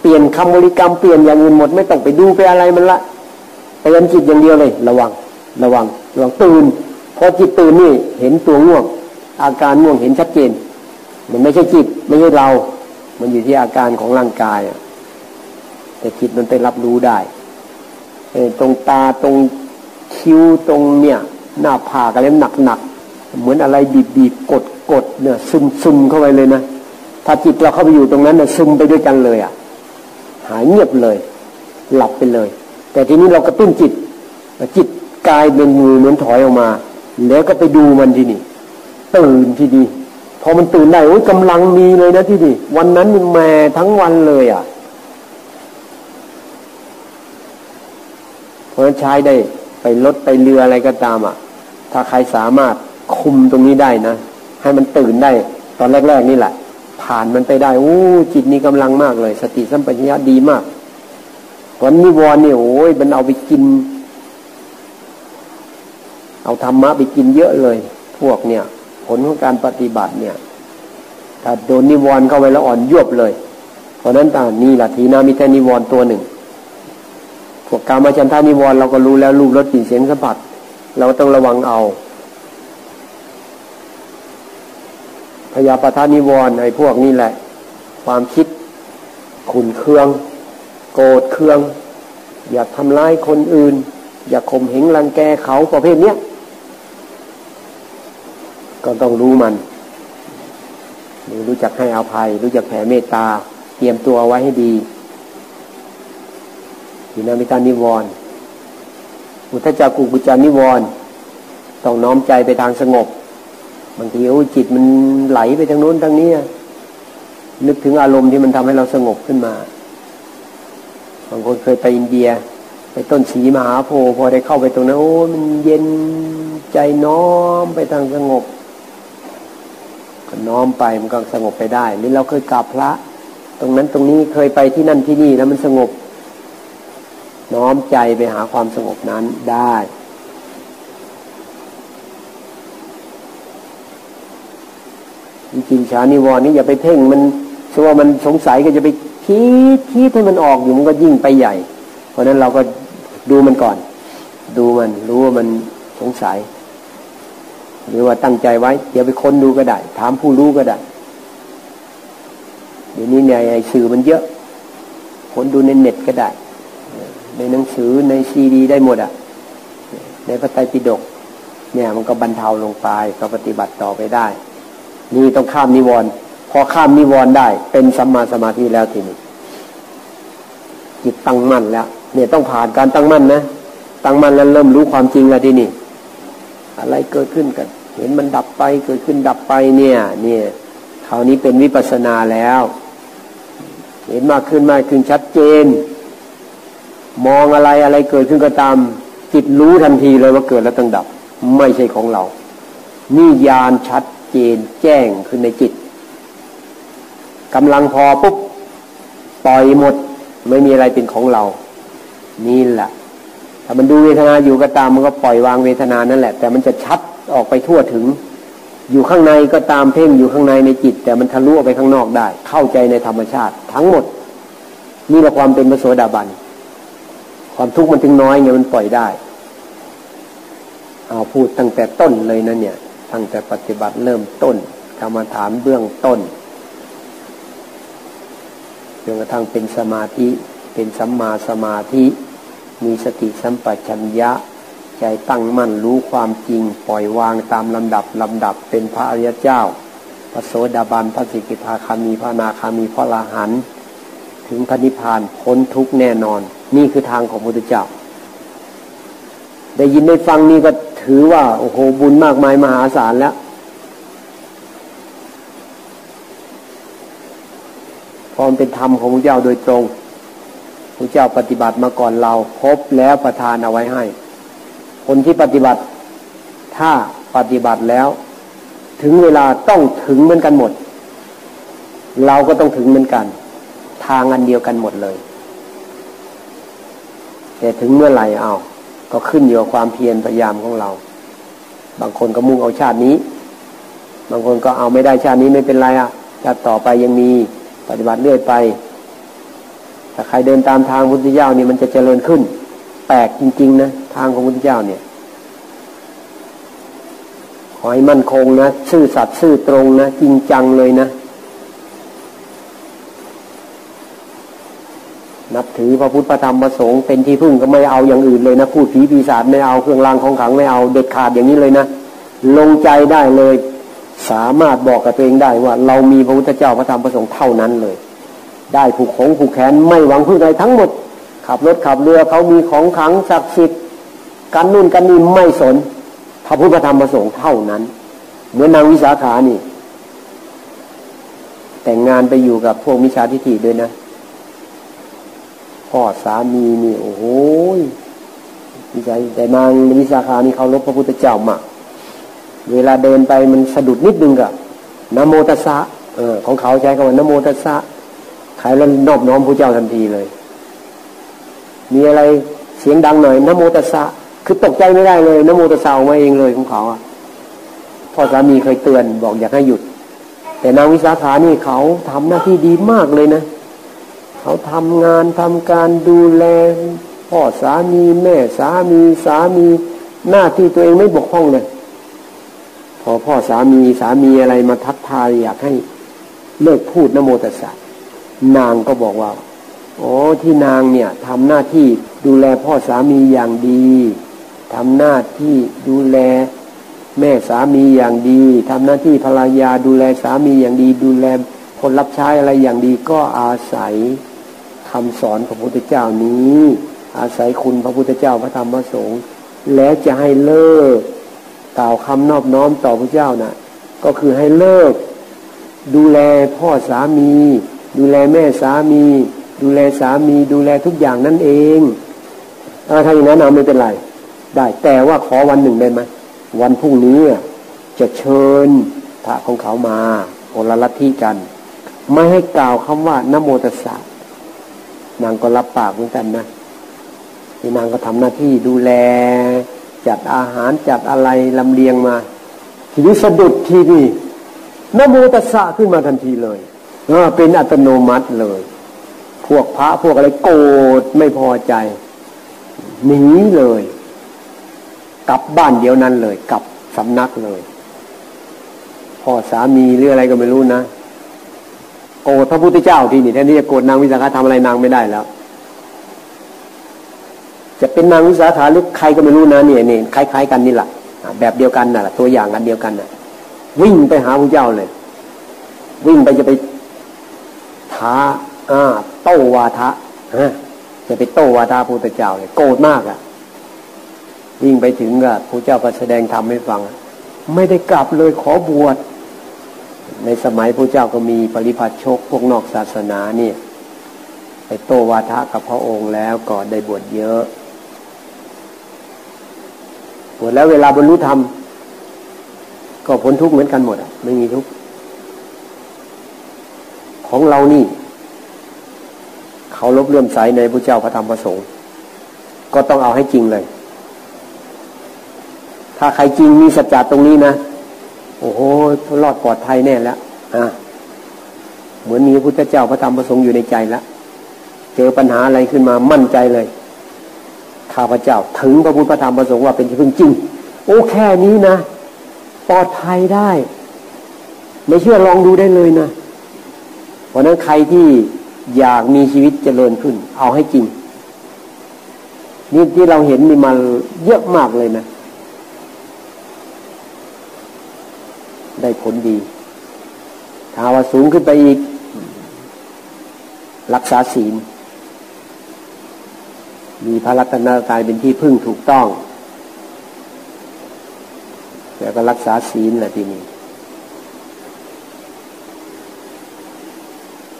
เปลี่ยนคำบริกรรมเปลี่ยนอย่างอื่นหมดไม่ต้องไปดูไปอะไรมันละเตือนจิตอย่างเดียวเลย ระวัง ระวังระวังตื่นพอจิตตื่นนี่เห็นตัวง่วง อาการง่วงเห็นชัดเจน มันไม่ใช่จิตไม่ใช่เรา มันอยู่ที่อาการของร่างกาย แต่จิตมันไปรับรู้ได้ตรงตาตรงคิ้วตรงเนี่ย หน้าผากอะไรหนักหนักเหมือนอะไรบีบบีบกดกดเนี่ย ซึมซึมเข้าไปเลยนะถ้าจิตเราเข้าไปอยู่ตรงนั้นเนี่ยซึมไปด้วยกันเลยอะ หายเงียบเลย หลับไปเลย แต่ทีนี้เรากระตุ้นจิต จิตกายเป็นมือเหมือนถอยออกมา แล้วก็ไปดูมันทีนี่ตื่นที่นี่พอมันตื่นได้โอ้ยกำลังมีเลยนะที่นี่วันนั้นมันแม่ทั้งวันเลยอะ เพราะฉะนั้นใช้ได้ไปรถไปเรืออะไรก็ตามอะ ถ้าใครสามารถคุมตรงนี้ได้นะ ให้มันตื่นได้ตอนแรกๆนี่แหละ ผ่านมันไปได้โอ้จิตนี้กำลังมากเลย สติสัมปชัญญะดีมากวันนิวรณ์เนี่ยโอ้ยมันเอาไปกิน เอาธรรมะไปกินเยอะเลย พวกเนี่ย ผลของการปฏิบัติเนี่ยถ้าโดนนิวรณ์เข้าไปแล้วอ่อนยวบเลย เพราะนั้นตานี่แหละทีนามิทนิวรณ์ตัวหนึ่ง พวกกามาชันทานิวรณ์เราก็รู้แล้วรูปรสกลิ่นเสียงสัมผัสเราต้องระวังเอาพยาปทานิวรณ์ไอ้พวกนี้แหละ ความคิดขุนเคือง โกรธเคือง อยากทำร้ายคนอื่น อยากข่มเหงรังแกเขาประเภทเนี้ยก็ต้องรู้มัน รู้จักให้อภัย รู้จักแผ่เมตตา เตรียมตัวไว้ให้ดี อยู่ในมิตานิวรณ์อุทจักกุกุจานิวรณ์ต้องน้อมใจไปทางสงบ บางทีโอ้จิตมันไหลไปทางโน้นทางนี้นึกถึงอารมณ์ที่มันทำให้เราสงบขึ้นมา บางคนเคยไปอินเดีย ไปต้นสีมหาโพธิ์พอได้เข้าไปตรงนั้นโอ้มันเย็นใจน้อมไปทางสงบก็น้อมไปมันก็สงบไปได้หรือเราเคยกราบพระ ตรงนั้นตรงนี้เคยไปที่นั่นที่นี่แล้วมันสงบ น้อมใจไปหาความสงบนั้นได้ จริงๆชานิวรณ์นี่อย่าไปเพ่งมันชัวมันสงสัยก็จะไปคิดคิดให้มันออกอยู่มันก็ยิ่งไปใหญ่ เพราะนั้นเราก็ดูมันก่อน ดูมันรู้ว่ามันสงสัย หรือว่าตั้งใจไว้ เดี๋ยวไปค้นดูก็ได้ ถามผู้รู้ก็ได้ เดี๋ยวนี้ในสื่อมันเยอะค้นดูในเน็ตก็ได้ ในหนังสือในซีดี ได้หมดอะ ในพระไตรปิฎกเนี่ยมันก็บรรเทาลงไปก็ปฏิบัติต่อไปได้ นี่ต้องข้ามนิวรณ์พอข้ามนิวรณ์ได้ เป็นสัมมาสมาธิแล้วทีนี้จิตตั้งมั่นแล้ว เนี่ยต้องผ่านการตั้งมั่นนะตั้งมั่นแล้วเริ่มรู้ความจริงแล้วทีนี้อะไรเกิดขึ้นกัน เห็นมันดับไปเกิดขึ้นดับไปเนี่ย เนี่ยคราวนี้เป็นวิปัสนาแล้ว เห็นมากขึ้นมากขึ้นชัดเจน มองอะไรอะไรเกิดขึ้นก็ตาม จิตรู้ทันทีเลยว่าเกิดแล้วต้องดับ ไม่ใช่ของเรา นี่ญาณชัดเจนแจ้งขึ้นในจิตกำลังพอปุ๊บปล่อยหมดไม่มีอะไรเป็นของเรา นี่แหละถ้ามันดูเวทนาอยู่ก็ตามมันก็ปล่อยวางเวทนานั่นแหละ แต่มันจะชัดออกไปทั่วถึง อยู่ข้างในก็ตามเพ่งอยู่ข้างในในจิต แต่มันทะลุออกไปข้างนอกได้ เข้าใจในธรรมชาติ ทั้งหมด นี่แหละความเป็นพระโสดาบัน ความทุกข์มันถึงน้อยไงมันปล่อยได้ เอาพูดตั้งแต่ต้นเลยนะเนี่ย ตั้งแต่ปฏิบัติเริ่มต้นกรรมฐานเบื้องต้นจนกระทั่งเป็นสมาธิเป็นสัมมาสมาธิ มีสติสัมปชัญญะ ใจตั้งมั่นรู้ความจริง ปล่อยวางตามลำดับลำดับเป็นพระอริยเจ้าพระโสดาบันพระสิกิทาคามีพระนาคามีพระลาหัน ถึงพระนิพพานพ้นทุกแน่นอน นี่คือทางของพระพุทธเจ้า ได้ยินได้ฟังนี่ก็ถือว่าโอ้โหบุญมากมายมหาศาลแล้วความเป็นธรรมของพระเจ้าโดยตรงพระเจ้าปฏิบัติมาก่อนเราพบแล้วประทานเอาไว้ให้ คนที่ปฏิบัติ ถ้าปฏิบัติแล้ว ถึงเวลาต้องถึงเหมือนกันหมด เราก็ต้องถึงเหมือนกัน ทางอันเดียวกันหมดเลย แต่ถึงเมื่อไหร่เอาก็ขึ้นอยู่กับความเพียรพยายามของเรา บางคนก็มุ่งเอาชาตินี้ บางคนก็เอาไม่ได้ชาตินี้ไม่เป็นไรอะชาติต่อไปยังมีปฏิบัติเรื่อยไปถ้าใครเดินตามทางพุทธเจ้าเนี่ยมันจะเจริญขึ้น แปลกจริง ๆ นะ ทางของพุทธเจ้าเนี่ยขอให้มั่นคงนะ ซื่อสัตย์ซื่อตรงนะ จริงจังเลยนะ นับถือพระพุทธพระธรรมพระสงฆ์เป็นที่พึ่งก็ไม่เอาอย่างอื่นเลยนะพูดผีปีศาจไม่เอาเครื่องรางของขังไม่เอาเด็ดขาดอย่างนี้เลยนะ ลงใจได้เลย สามารถบอกกับตัวเองได้ว่า เรามีพระพุทธเจ้าพระธรรมพระสงฆ์เท่านั้นเลย ได้ผูกของผูกแขนไม่หวังพึ่งใดทั้งหมด ขับรถขับเรือเขามีของขังศักดิ์สิทธิ์กันนู่นกันนี่ไม่สนพระพุทธธรรมพระสงฆ์เท่านั้น เหมือนนางวิสาขานี่ แต่งงานไปอยู่กับพวกมิจฉาทิฏฐิด้วยนะ พ่อสามีนี่โอ้โหวิสัยแต่นางวิสาขานี่เขารบพระพุทธเจ้ามากเวลาเดินไปมันสะดุดนิดนึงกับนโมตัสสะเออของเขาใช้คำว่านโมตัสสะใครแล้วนอบน้อมพระเจ้าทันทีเลย มีอะไรเสียงดังหน่อยนโมตัสสะคือตกใจไม่ได้เลยนโมตัสสะออกมาเองเลยของเขาอะพ่อสามีเคยเตือนบอกอยากให้หยุด แต่นางวิสาขานี่เขาทำหน้าที่ดีมากเลยนะ เขาทำงานทำการดูแลพ่อสามีแม่สามีสามีหน้าที่ตัวเองไม่บกพร่องเลย พอพ่อสามีสามีอะไรมาทักทายอยากให้เลิกพูดนโมตัสสะนางก็บอกว่าโอ้ที่นางเนี่ยทำหน้าที่ดูแลพ่อสามีอย่างดีทำหน้าที่ดูแลแม่สามีอย่างดีทำหน้าที่ภรรยาดูแลสามีอย่างดี ดูแลคนรับใช้อะไรอย่างดีก็อาศัย คำสอนของพระพุทธเจ้านี้ อาศัยคุณพระพุทธเจ้าพระธรรมพระสงฆ์แล้วจะให้เลิกกล่าวคำนอบน้อมต่อพระเจ้านะ่ะ ก็คือให้เลิก ดูแลพ่อสามี ดูแลแม่สามี ดูแลสามีดูแลทุกอย่างนั่นเองถ้าอย่างนั้นเอาไม่เป็นไร ได้แต่ว่าขอวันหนึ่งได้ไหมวันพรุ่งนี้จะเชิญพระของเขามาคนละลัทธิกัน ไม่ให้กล่าวคำว่านโมตัสสะ นางก็รับปากเหมือนกันนะที่นางก็ทำหน้าที่ดูแล จัดอาหารจัดอะไรลำเลียงมาทีนี้สะดุดทีนี่นโมตัสสะขึ้นมาทันทีเลยเออเป็นอัตโนมัติเลย พวกพระพวกอะไรโกรธไม่พอใจหนีเลย กลับบ้านเดียวนั้นเลย กลับสำนักเลยพ่อสามีหรืออะไรก็ไม่รู้นะ โกรธพระพุทธเจ้าที่นี่แทนที่จะโกรธนางวิสาขาทำอะไรนางไม่ได้แล้ว จะเป็นนางวิสาขาหรือใครก็ไม่รู้นะเนี่ยนี่คล้ายๆกันนี่แหละแบบเดียวกันน่ะตัวอย่างกันเดียวกันน่ะ วิ่งไปหาพระเจ้าเลย วิ่งไปจะไปท้าอ่าโต้วาทะจะไปโต้วาทะพระพุทธเจ้าเลยโกรธมากอะยิ่งไปถึงก็พระเจ้าก็แสดงธรรมให้ฟัง ไม่ได้กลับเลยขอบวช ในสมัยพระเจ้าก็มีปริพัชชกพวกนอกศาสนาเนี่ยไปโตวาทะกับพระองค์แล้วก็ได้บวชเยอะบวชแล้วเวลาบรรลุธรรม ก็พ้นทุกข์เหมือนกันหมดอะ ไม่มีทุกข์ของเรานี่ เขาลบเลื่อมใสในพระเจ้าพระธรรมพระสงฆ์ก็ต้องเอาให้จริงเลย ถ้าใครจริงมีสัจจะตรงนี้นะ โอ้โหรอดปลอดภัยแน่แล้วอะเหมือนมีพระพุทธเจ้าพระธรรมพระสงฆ์อยู่ในใจแล้วเจอปัญหาอะไรขึ้นมามั่นใจเลยข้าพเจ้า ถึงพระพุทธพระธรรมพระสงฆ์ว่าเป็นที่พึ่งจริง โอ้แค่นี้นะปลอดภัยได้ ไม่เชื่อลองดูได้เลยนะเพราะนั้นใครที่อยากมีชีวิตเจริญขึ้น เอาให้จริงนี่ที่เราเห็นนี่มาเยอะมากเลยนะ ได้ผลดีถ้าว่าสูงขึ้นไปอีก รักษาศีล มีพระรัตนตรัยเป็นที่พึ่งถูกต้อง แล้วก็รักษาศีลแหละทีนี้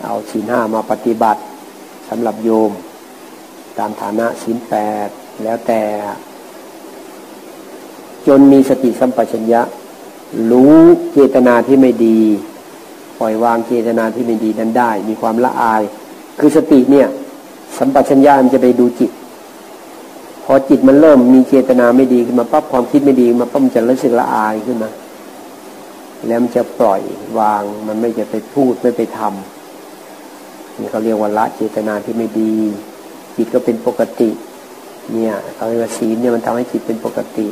เอาศีลห้ามาปฏิบัติสำหรับโยม ตามฐานะศีลแปดแล้วแต่ จนมีสติสัมปชัญญะ รู้เจตนาที่ไม่ดี ปล่อยวางเจตนาที่ไม่ดีนั้นได้ มีความละอาย คือสติเนี่ย สัมปชัญญะมันจะไปดูจิต พอจิตมันเริ่มมีเจตนาไม่ดีขึ้นมาปั๊บความคิดไม่ดีมาปั๊บมันจะรู้สึกละอายขึ้นมาแล้วมันจะปล่อยวางมันไม่จะไปพูดไม่ไปทำนี่เขาเรียกว่าละเจตนาที่ไม่ดี จิตก็เป็นปกติ เนี่ยเขาเรียกว่าศีลเนี่ยมันทำให้จิตเป็นปกติ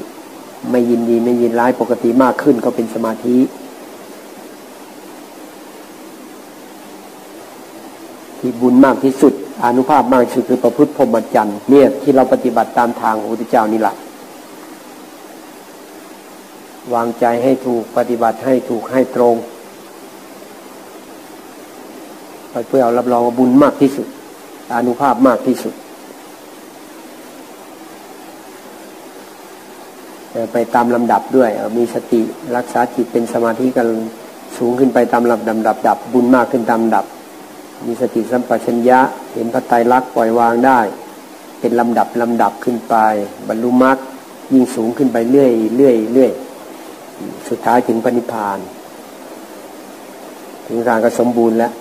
ไม่ยินดีไม่ยินร้ายปกติมากขึ้นก็เป็นสมาธิที่บุญมากที่สุดอนุภาพมากที่สุดคือประพฤติพรหมจรรย์เนี่ยที่เราปฏิบัติตามทางของพระพุทธเจ้านี่แหละวางใจให้ถูกปฏิบัติให้ถูกให้ตรงเพื่อเอารับรองบุญมากที่สุดอนุภาพมากที่สุด ไปตามลำดับด้วย มีสติรักษาจิตเป็นสมาธิกันสูงขึ้นไปตามลำดับดับดับ บุญมากขึ้นตามดับ มีสติสัมปชัญญะ เห็นพระไตรลักษณ์ปล่อยวางได้ เป็นลำดับลำดับขึ้นไป บรรลุมรรคยิ่งสูงขึ้นไปเรื่อยเรื่อยเรื่อยสุดท้ายถึงปณิพาน ถึงการก็สมบูรณ์แล้ว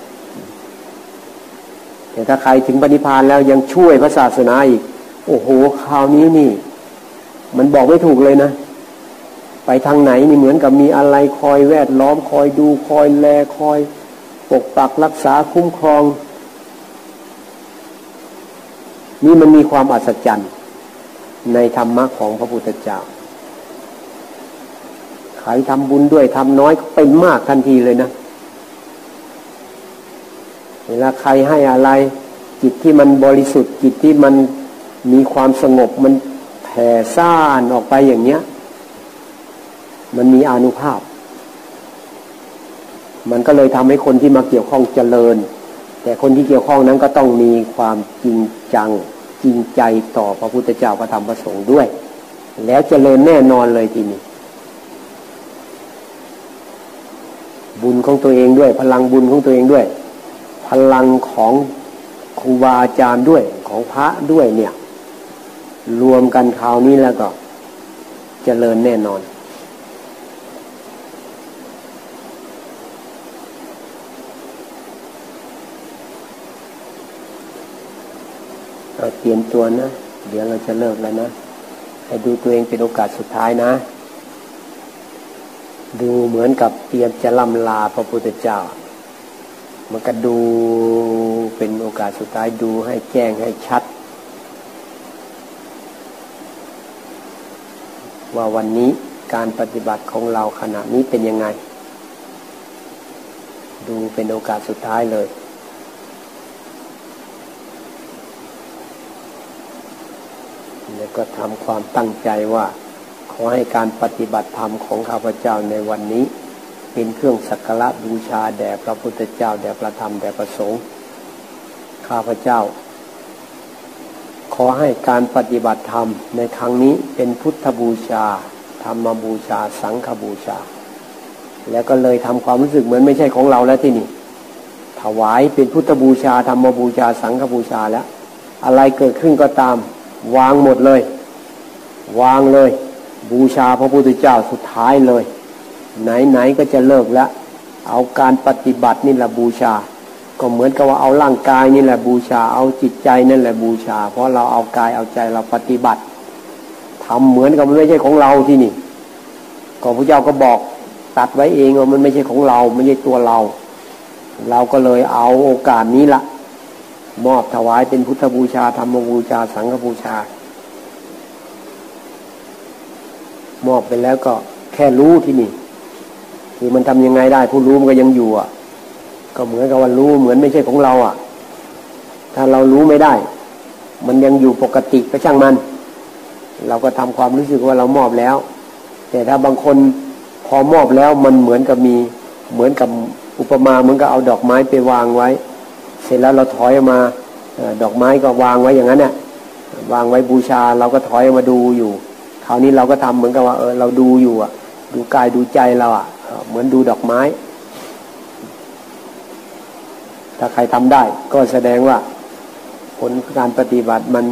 แต่ถ้าใครถึงปณิพานแล้วยังช่วยพระศาสนาอีก โอ้โหคราวนี้นี่ มันบอกไม่ถูกเลยนะ ไปทางไหนนี่เหมือนกับมีอะไรคอยแวดล้อมคอยดูคอยแลคอย ปกปักรักษาคุ้มครอง นี่มันมีความอัศจรรย์ในธรรมะของพระพุทธเจ้าใครทำบุญด้วยทำน้อยก็เป็นมากทันทีเลยนะเวลาใครให้อะไร จิตที่มันบริสุทธิ์จิตที่มันมีความสงบมัน ผ่ซ่านออกไปอย่างเนี้ย มันมีอนุภาพ มันก็เลยทำให้คนที่มาเกี่ยวข้องเจริญ แต่คนที่เกี่ยวข้องนั้นก็ต้องมีความจริงจังจริงใจต่อพระพุทธเจ้าพระธรรมพระสงฆ์ด้วย แล้วเจริญแน่นอนเลยทีนี้บุญของตัวเองด้วย พลังบุญของตัวเองด้วย พลังของครูบาอาจารย์ด้วยของพระด้วยเนี่ย รวมกันคราวนี้แล้วก็เจริญแน่นอนเราเตรียมตัวนะ เดี๋ยวเราจะเลิกแล้วนะ ให้ดูตัวเองเป็นโอกาสสุดท้ายนะ ดูเหมือนกับเตรียมจะล่ำลาพระพุทธเจ้า มันก็ดูเป็นโอกาสสุดท้ายดูให้แจ้งให้ชัด ว่าวันนี้การปฏิบัติของเราขณะนี้เป็นยังไง ดูเป็นโอกาสสุดท้ายเลย แล้วก็ทำความตั้งใจว่า ขอให้การปฏิบัติธรรมของข้าพเจ้าในวันนี้ เป็นเครื่องสักการะบูชาแด่พระพุทธเจ้าแด่พระธรรมแด่พระสงฆ์ข้าพเจ้า อให้การปฏิบัติธรรมในครั้งนี้เป็นพุทธบูชา ธรรมบูชา สังฆบูชา แล้วก็เลยทำความรู้สึกเหมือนไม่ใช่ของเราแล้วที่นี่ ถวายเป็นพุทธบูชา ธรรมบูชา สังฆบูชาแล้ว อะไรเกิดขึ้นก็ตาม วางหมดเลย วางเลย บูชาพระพุทธเจ้าสุดท้ายเลย ไหนๆก็จะเลิกแล้ว เอาการปฏิบัตินี่แหละบูชา ก็เหมือนกับว่าเอาร่างกายนี่แหละบูชา เอาจิตใจนั่นแหละบูชา เพราะเราเอากายเอาใจเราปฏิบัติทำเหมือนกับมันไม่ใช่ของเราที่นี่ก็พระเจ้าก็บอกตัดไว้เองว่ามันไม่ใช่ของเราไม่ใช่ตัวเรา เราก็เลยเอาโอกาสนี้ละมอบถวายเป็นพุทธบูชาธรรมบูชา สังฆบูชา มอบไปแล้วก็แค่รู้ที่นี่ คือมันทำยังไงได้ ผู้รู้มันก็ยังอยู่อะ ก็เหมือนกับว่ารู้เหมือนไม่ใช่ของเราอะ ถ้าเรารู้ไม่ได้ มันยังอยู่ปกติก็ช่างมัน เราก็ทำความรู้สึกว่าเรามอบแล้ว แต่ถ้าบางคนพอมอบแล้วมันเหมือนกับมีเหมือนกับอุปมาเหมือนกับเอาดอกไม้ไปวางไว้ เสร็จแล้วเราถอยออกมาดอกไม้ก็วางไว้อย่างนั้นเนี่ยวางไว้บูชาเราก็ถอยออกมาดูอยู่ คราวนี้เราก็ทำเหมือนกับว่าเออเราดูอยู่อะ ดูกายดูใจเราอะเหมือนดูดอกไม้ ถ้าใครทำได้ ก็แสดงว่าผลการปฏิบัติมัน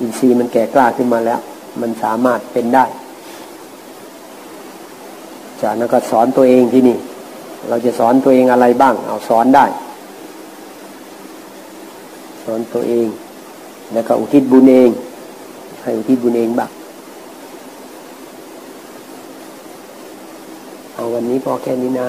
อินทรีย์มันแก่กล้าขึ้นมาแล้ว มันสามารถเป็นได้ จากนั้นก็สอนตัวเองที่นี่ เราจะสอนตัวเองอะไรบ้าง เอาสอนได้ สอนตัวเอง แล้วก็อุทิศบุญเอง ให้อุทิศบุญเองบ้างเอาวันนี้พอแค่นี้นะ